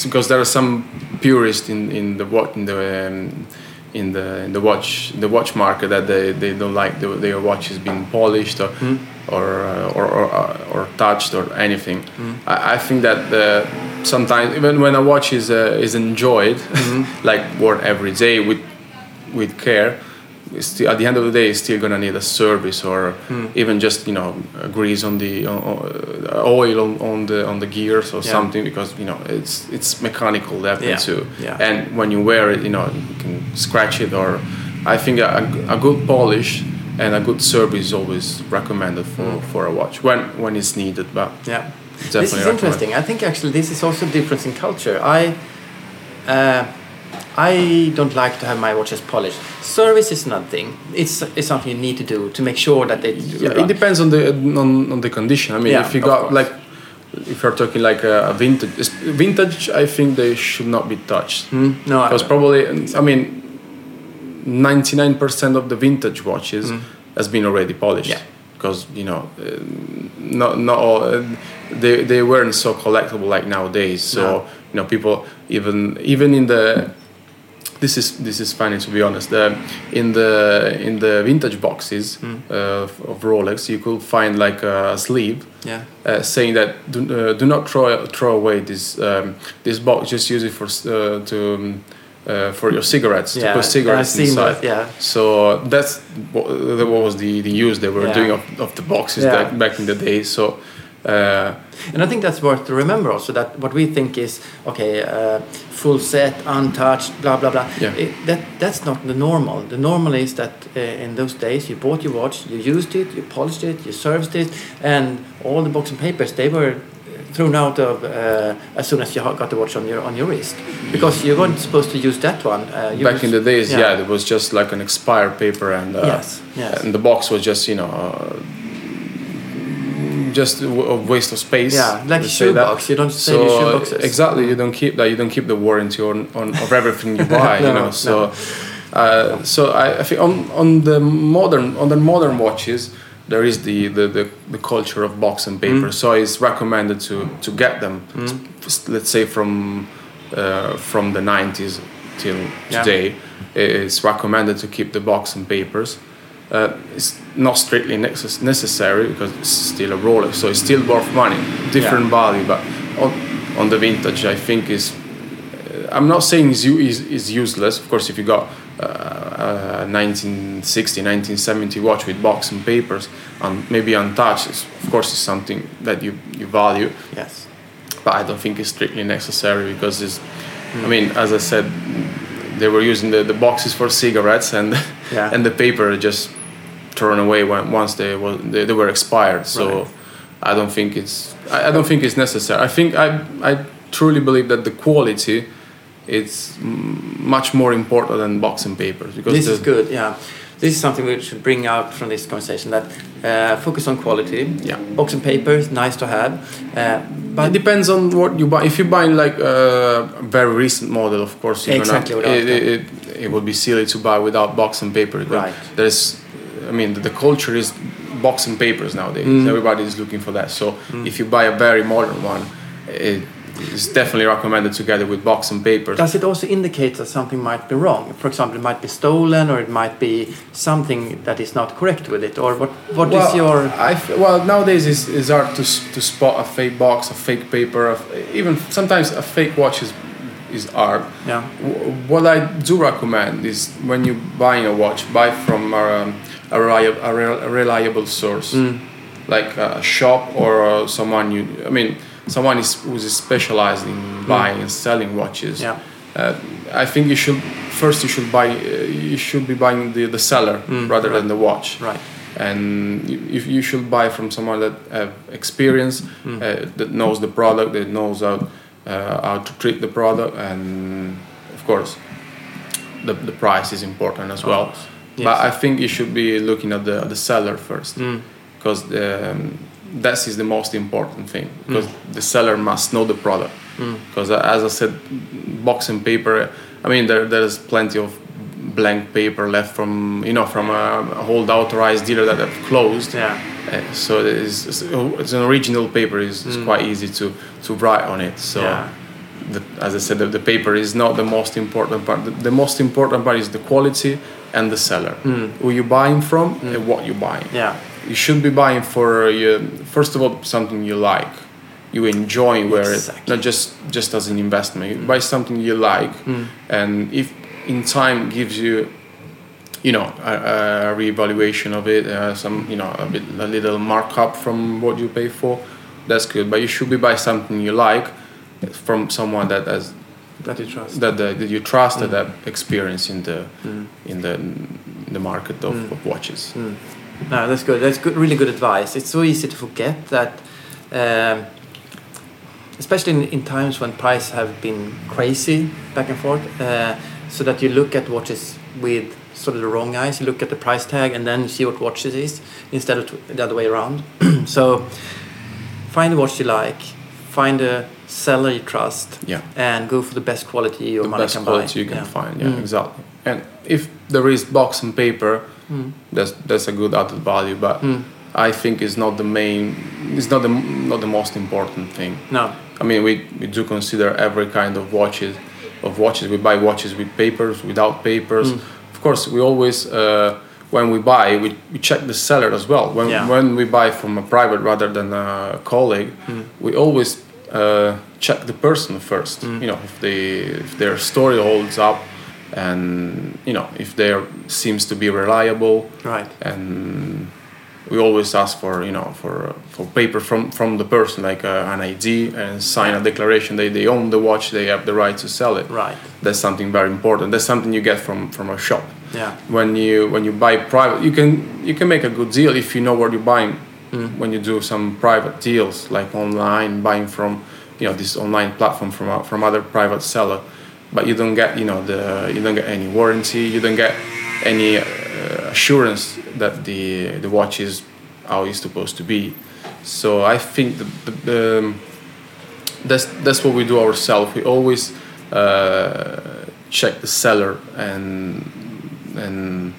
because there are some purists in in the watch in the um, in the in the watch the watch market that they, they don't like the, their watches being polished or or, uh, or, or uh, or touched or anything. I, I think that the, sometimes even when a watch is uh, is enjoyed like worn every day with with care still, at the end of the day it's still gonna need a service or even just you know grease on the uh, oil on, on the on the gears or Yeah. something because you know it's it's mechanical that Yeah. too Yeah. and when you wear it you know you can scratch it or I think a, a good polish and a good service is always recommended for, for a watch when when it's needed but Yeah. Definitely this is interesting. I think actually this is also a difference in culture. I uh, I don't like to have my watches polished. Service is nothing. It's, it's something you need to do to make sure that they. Yeah, it depends on the on, on the condition. I mean, Yeah, if you got course. like, if you're talking like a, vintage, vintage, I think they should not be touched. Hmm? No, because probably, I mean, ninety nine percent of the vintage watches has been already polished. Hmm. Yeah. Because you know, uh, not not all uh, they they weren't so collectible like nowadays. So No. you know, people even even in the this is this is funny to be honest. Uh, in the in the vintage boxes Hmm. uh, of Rolex, you could find like a sleeve Yeah. uh, saying that do, uh, do not throw throw away this um, this box. Just use it for uh, to um, uh, for your cigarettes Yeah, to put cigarettes I've inside. yeah. So that's what, that was the, the use they were Yeah. doing of, of the boxes Yeah. back, back in the day. So. Uh, And I think that's worth to remember also that what we think is okay, uh, full set, untouched, blah blah blah. Yeah. It, that that's not the normal. The normal is that uh, in those days you bought your watch, you used it, you polished it, you serviced it, and all the books and papers they were thrown out of uh, as soon as you got the watch on your on your wrist because you weren't supposed to use that one. Uh, back was- in the days, yeah. it was just like an expired paper, and uh, Yes, yes. and the box was just you know uh, just a waste of space. Yeah, like a let's say that. shoebox. You don't save your So, shoeboxes. Exactly, you don't keep that. You don't keep the warranty on, on of everything you buy. you know, so uh, so I, I think on on the modern on the modern watches. There is the, the, the, the culture of box and paper, Mm. so it's recommended to, to get them. s- Let's say from uh, from the 90s till Yeah. today, it's recommended to keep the box and papers. Uh, it's not strictly necess- necessary because it's still a Rolex, so it's still worth money, different Yeah. value. But on, on the vintage, I think is uh, I'm not saying u- is, is useless. Of course, if you got uh, a 1960, 1970 watch with box and papers and maybe untouched, of course, it's something that you, you value. Yes. But I don't think it's strictly necessary because it's, I mean, as I said, they were using the, the boxes for cigarettes and Yeah. and the paper just thrown away when, once they, was, they, they were expired. So Right. I don't think it's I, I don't think it's necessary. I think I I truly believe that the quality it's much more important than box and papers because This is good, yeah. This is something we should bring out from this conversation that uh, focus on quality. Yeah. Box and paper is nice to have, uh, It but depends on what you buy. If you buy like a very recent model, of course, Exactly, gonna, it, it, it, it would be silly to buy without box and paper. Right. There's, I mean, the, the culture is box and papers nowadays. Mm. Everybody is looking for that. So if you buy a very modern one, it is definitely recommended together with box and papers. does it also indicate that something might be wrong? For example, it might be stolen, or it might be something that is not correct with it. Or what? What is well, your? I f- well nowadays it's, it's hard to, to spot a fake box, a fake paper, a f- even sometimes a fake watch is is hard. Yeah. W- What I do recommend is when you buying a watch, buy from um, a, reliable, a, rel- a reliable source, Mm. like a shop or uh, someone you. I mean, someone is who's specialized in buying and selling watches. Mm. Yeah. Uh, I think you should first you should buy uh, you should be buying the, the seller rather than the watch Mm, Right. and you, you- you should buy from someone that have experience Mm. uh, that knows the product that knows how uh, how to treat the product and of course the, the price is important as well but I think you should be looking at the, the seller first Mm. because um, that is the most important thing because Mm. the seller must know the product because as I said box and paper I mean there there's plenty of blank paper left from you know from a, a old authorized dealer that have closed Yeah. uh, so it's, it's, an original paper is it's quite easy to to write on it so Mm. Yeah. the, as I said the, the paper is not the most important part the, the most important part is the quality and the seller. Who you buying from and what you buying Mm. Yeah. you should be buying for uh, first of all something you like. You enjoy wear Exactly. it not just just as an investment. You buy something you like and if in time gives you you know a, a reevaluation of it uh, some you know a bit a little markup from what you pay for that's good. But you should be buy something you like from someone that has That you trust. that, that, that you trust that experience in the in the in the market of, of watches No, that's good. That's good. Really good advice. It's so easy to forget that, um, especially in, in times when prices have been crazy back and forth. Uh, so that you look at watches with sort of the wrong eyes. You look at the price tag and then see what watch it is instead of t- the other way around. so find a watch you like. Find a seller you trust. Yeah. And go for the best quality your the money best can quality buy. you can Yeah. find. Yeah, Mm. exactly. And if there is box and paper, that's that's a good added value. But Mm. I think it's not the main. It's not the not the most important thing. No. I mean, we, we do consider every kind of watches of watches. We buy watches with papers, without papers. Mm. Of course, we always uh, when we buy, we, we check the seller as well. When Yeah. when we buy from a private rather than a colleague, Mm. we always uh, check the person first. Mm. You know, if they if their story holds up, and you know if they seems to be reliable, Right. and we always ask for you know for for paper from from the person like uh, an ID and sign a declaration they they own the watch they have the right to sell it Right. that's something very important that's something you get from from a shop Yeah. when you when you buy private you can you can make a good deal if you know what you're buying when you do some private deals like online buying from you know this online platform from from other private seller but you don't get you know the you don't get any warranty you don't get any uh, assurance that the the watch is how it's supposed to be so i think the, the, the that's that's what we do ourselves. We always uh, check the seller and and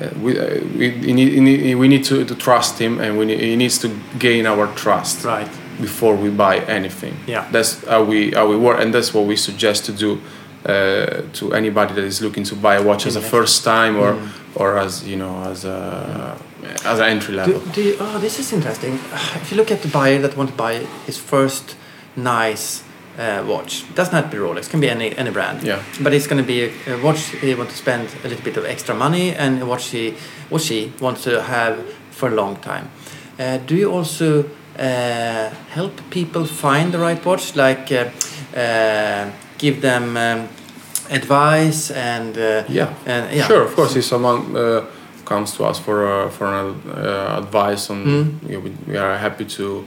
uh, we, uh, we, we need, we need- to, to trust him and we need, he needs to gain our trust Right. before we buy anything. Yeah. That's how we how we work and that's what we suggest to do uh, to anybody that is looking to buy a watch as a first time or or as you know as a as an entry level. Do, do you, oh, this is interesting. If you look at the buyer that want to buy his first nice uh, watch, it doesn't have to be Rolex, It can be any any brand. Yeah. But it's going to be a, a watch he wants to spend a little bit of extra money and a watch he or she wants to have for a long time. Uh, do you also uh, help people find the right watch, like uh, uh, give them um, advice and uh, Yeah. and yeah, Sure, of course. If someone uh, comes to us for uh, for an, uh, advice on, Mm. we, we are happy to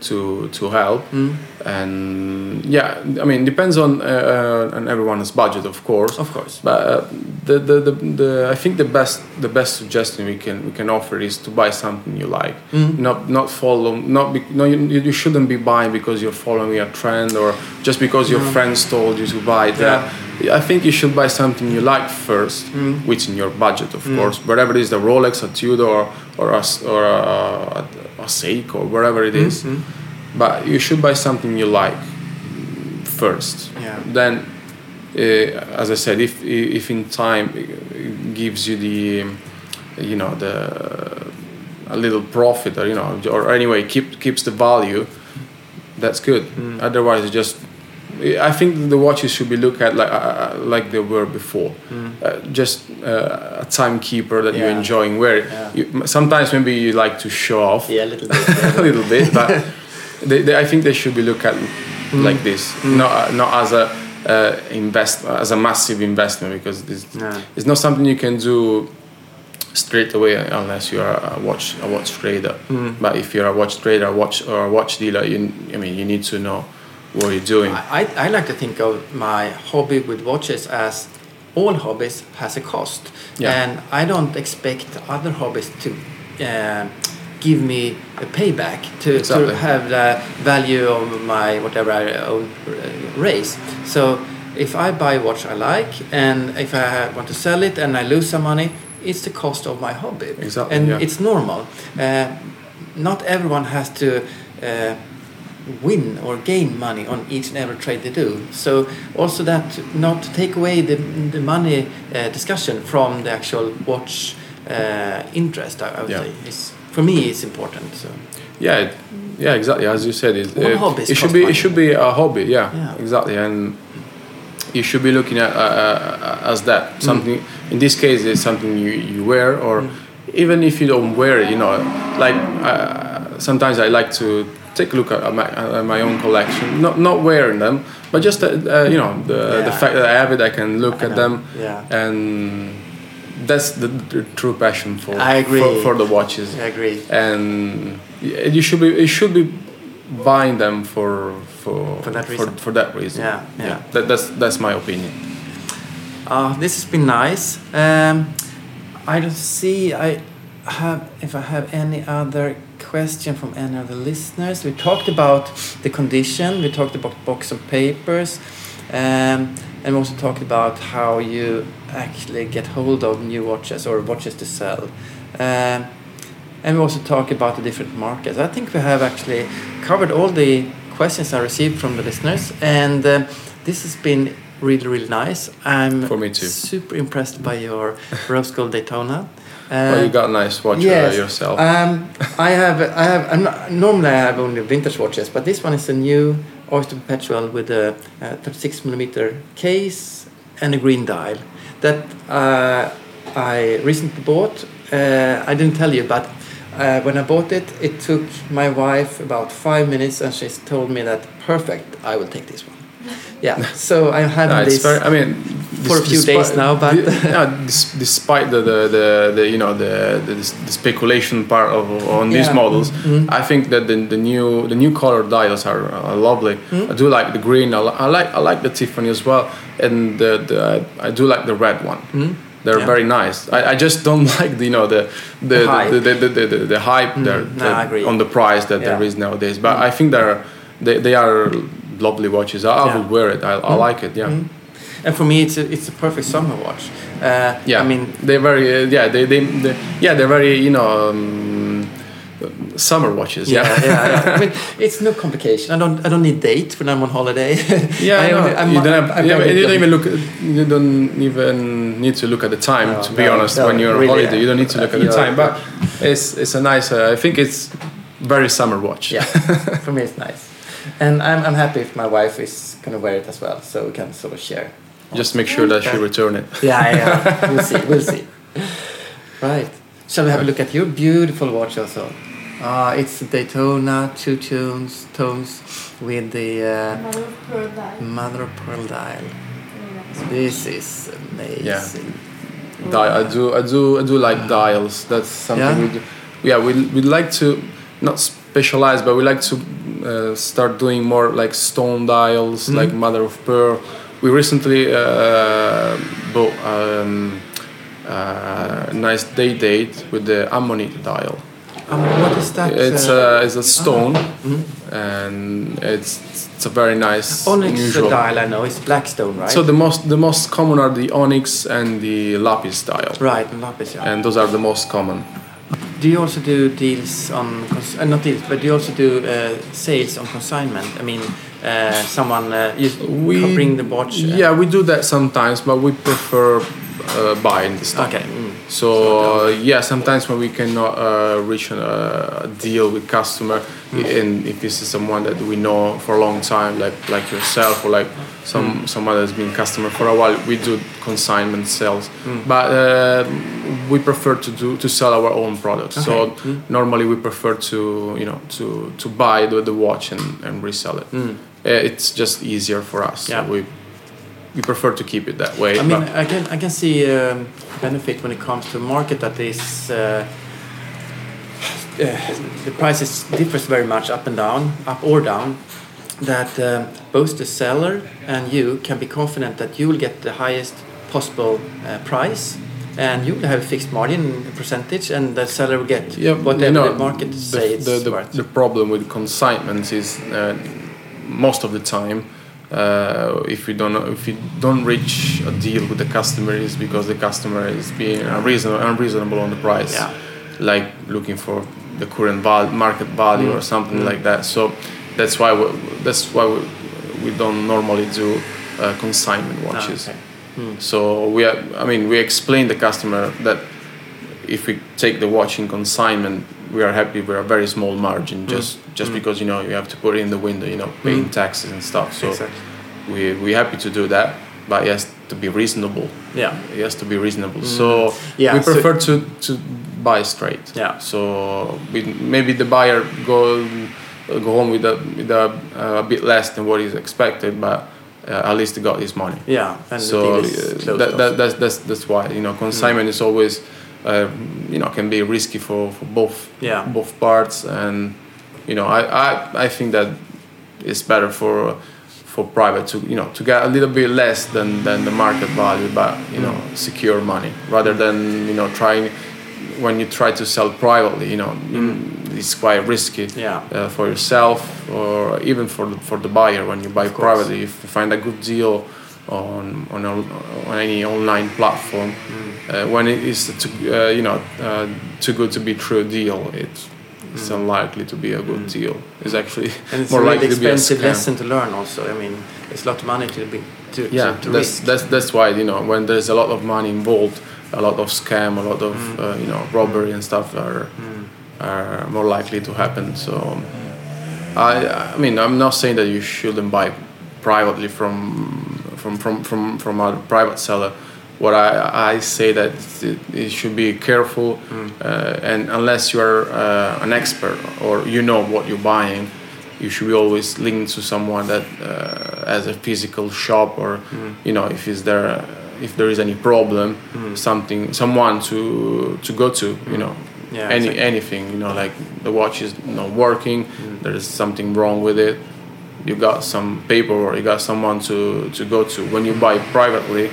to to help. Mm. And yeah, I mean, depends on uh, uh, on everyone's budget, of course. Of course. But uh, the, the, the, the I think the best the best suggestion we can we can offer is to buy something you like. Mm. Not not follow not be, no you, you shouldn't be buying because you're following a trend or just because your friends told you to buy that Yeah. I think you should buy something you like first, mm. within your budget, of mm. course. Whatever it is, the Rolex, a Tudor, or or a, or a, a Seiko, or whatever it is. Mm-hmm. But you should buy something you like first. Yeah. Then, uh, as I said, if if in time it gives you the, you know, the a little profit, or you know, or anyway keep keeps the value, that's good. Mm. Otherwise, it just I think the watches should be looked at like uh, like they were before. Uh, just uh, a timekeeper that you're enjoying. Where Yeah. you, sometimes maybe you like to show off Yeah, a little bit. a little bit, but they, they, I think they should be looked at like this, not uh, not as a uh, invest as a massive investment because Yeah. it's not something you can do straight away unless you are a watch a watch trader. But if you're a watch trader, a watch or a watch dealer, you I mean you need to know what are you're doing. I, I like to think of my hobby with watches as all hobbies has a cost, Yeah. and I don't expect other hobbies to uh, give me a payback to, Exactly. to have the value of my whatever I own uh, raise. So if I buy a watch I like, and if I want to sell it and I lose some money, it's the cost of my hobby, Exactly, and yeah. it's normal. Uh, not everyone has to. Uh, win or gain money on each and every trade they do. So also that not to take away the, the money uh, discussion from the actual watch uh, interest. I, I would Yeah. say is for me it's important. So Yeah, it- yeah, exactly. As you said, it, uh, it should be money. it should be a hobby. Yeah, Yeah. exactly, and you should be looking at uh, uh, as that Mm. something. In this case, it's something you, you wear, or even if you don't wear it, you know, like uh, sometimes I like to take a look at my, at my own collection, not not wearing them, but just uh, uh, you know the the fact that I have it, I can look I at know. them, Yeah. and that's the, the true passion for I agree. for, for the watches I agree. and you should be you should be buying them for for For that reason. for that reason. Yeah, yeah. That, that's that's my opinion. Uh, this has been nice. Um, I don't see I have if I have any other question from any of the listeners. We talked about the condition. We talked about box of papers, um, and we also talked about how you actually get hold of new watches or watches to sell. Um, and we also talk about the different markets. I think we have actually covered all the questions I received from the listeners, and um this has been really really nice. I'm For me too. super impressed by your rose gold Daytona. Uh, well, you got a nice watch yes. uh, yourself. Um, I have, I have. I'm not, normally, I have only vintage watches, but this one is a new Oyster Perpetual with a, uh 36 millimeter case and a green dial that uh, I recently bought. Uh, I didn't tell you, but uh, when I bought it, it took my wife about five minutes, and she told me that perfect. I will take this one. Yeah, so I have No, this. very, I mean, for a few days now, but- the- yeah, despite the, the, the, the you know the, the, the speculation part of on these Yeah. models, Mhm. I think that the, the new the new color dials are, are lovely. Mhm. I do like the green. I, I like I like the Tiffany as well, and the, the I do like the red one. Mhm. They're Yeah. very nice. I, I just don't like the you know the the The hype. the, the, the, the, the, hype there Mm, no, that- on the price that there Yeah. is nowadays. But I think they're they, they are lovely watches. I, I Yeah. would wear it. I, I Mm. like it. Yeah. Mhm. And for me, it's a, it's a perfect summer watch. Uh, Yeah, I mean, they're very uh, yeah they, they, they yeah they're very you know um, summer watches yeah, yeah yeah, yeah. I mean, it's no complication. I don't, I don't need date when I'm on holiday. yeah I no, I'm- you don't have I'm yeah, very you don't even look you don't even need to look at the time No, to be no, honest when you're really, on holiday you don't need to look at the time but it's it's a nice uh, I think it's very summer watch Yeah, for me it's nice, and I'm, I'm happy if my wife is gonna wear it as well, so we can sort of share. just make sure that she return it Yeah, yeah. we'll see. We'll see. Right. Shall we have a look at your beautiful watch also? Ah, it's Daytona two tunes tones with the uh, Mother of pearl dial. mother of pearl dial. This is amazing. Yeah. Di- I do, I do, I do like dials. That's something Yeah? we do. Yeah, we we like to not specialize, but we like to uh, start doing more like stone dials, Mhm. like mother of pearl. We recently uh, bought um, uh, a nice day date with the ammonite dial. Um, what is that? It's uh, a it's a stone, mhm. and it's it's a very nice Onyx unusual. dial, I know, it's Blackstone, right? So the most the most common are the onyx and the lapis dial. right, and lapis, yeah. and those are the most common. Do you also do deals on, cons- uh, not deals, but do you also do uh, sales on consignment? I mean, uh, someone, uh, you We- bring the watch. uh, Yeah, we do that sometimes, but we prefer uh, buying the stock. Okay. mm. So uh, yeah, sometimes when we cannot uh, reach a, deal with customer, Mm. and if this is someone that we know for a long time, like like yourself or like some Mm. some others been customer for a while, we do consignment sales. Mm. But uh, we prefer to do to sell our own products. So Okay. Mm. normally we prefer to you know to to buy the, the watch and, and resell it. Mm. Uh, It's just easier for us. Yeah. So we we prefer to keep it that way. I mean, I can I can see um, benefit when it comes to a market that is uh, uh, the prices differs very much up and down, up or down. That um, both the seller and you can be confident that you will get the highest possible uh, price, and you will have a fixed margin percentage, and the seller will get yeah, whatever you know, the market the, say it's the, the, worth. the problem with consignments is uh, most of the time uh, if we don't if you don't reach a deal with the customer is because the customer is being unreasonable, unreasonable on the price Yeah. like looking for the current val- market value or Mm. something Mm. like that so that's why we, that's why we, we don't normally do uh, consignment Ah, watches okay. Mm. so we are, I mean we explain the customer that if we take the watch in consignment, we are happy with a very small margin, just just Mm. because you know you have to put it in the window, you know, paying Mm. taxes and stuff. So Exactly. we we happy to do that, but it has to be reasonable. Yeah. It has to be reasonable. Mm. So Yeah, we so- prefer to to buy straight. Yeah. So we, maybe the buyer go go home with a with a, uh, a bit less than what is expected, but. Uh, at least he got his money Yeah, and the so is uh, that, that, that's, that's that's why you know consignment is always uh, you know can be risky for, for both Yeah. both parts and you know I, I, I think that it's better for for private to you know to get a little bit less than, than the market value but you know Mm. secure money rather than you know trying when you try to sell privately you know it's quite risky Mm. Yeah. uh, for yourself or even for the, for the buyer when you buy privately if you find a good deal on on, on any online platform. Mm. uh, when it is too, uh, you know uh, too good to be true deal it's it's unlikely to be a good deal. It's actually Mm. and it's more a really likely to be a expensive scam. lesson to learn also. I mean it's a lot of money to be to, yeah to, to that's that's that's why you know when there's a lot of money involved a lot of scam a lot of Mm. uh, you know robbery and stuff are are more likely to happen. So I I mean I'm not saying that you shouldn't buy privately from from from from from a private seller what I, I say that it, it should be careful uh, and unless you are uh, an expert or you know what you're buying you should be always linked to someone that uh, has a physical shop or you know if is there if there is any problem something someone to to go to you know. Yeah, any exactly. anything you know like the watch is not working there is something wrong with it you got some paper or you got someone to to go to. When you buy privately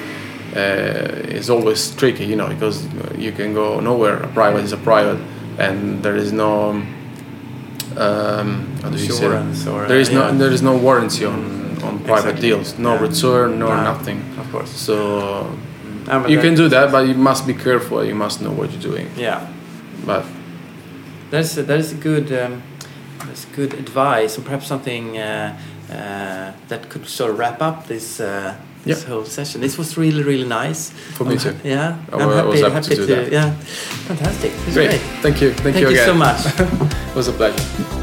uh, it's always tricky you know because you can go nowhere. A private is a private and there is no um, how do you say Insurance or, there is uh, no there is no warranty on on private Exactly. deals. No Yeah. return no No, nothing. of course. so Ah, you can do that but you must be careful. You must know what you're doing. Yeah, but that's that is a good um, that's good advice, and perhaps something uh, uh, that could sort of wrap up this. Uh, this whole session. This was really, really nice. For me I'm too. Yeah, I'm I was happy to do that. Yeah, fantastic. Great. great. thank you thank, Thank you you so much. it was a pleasure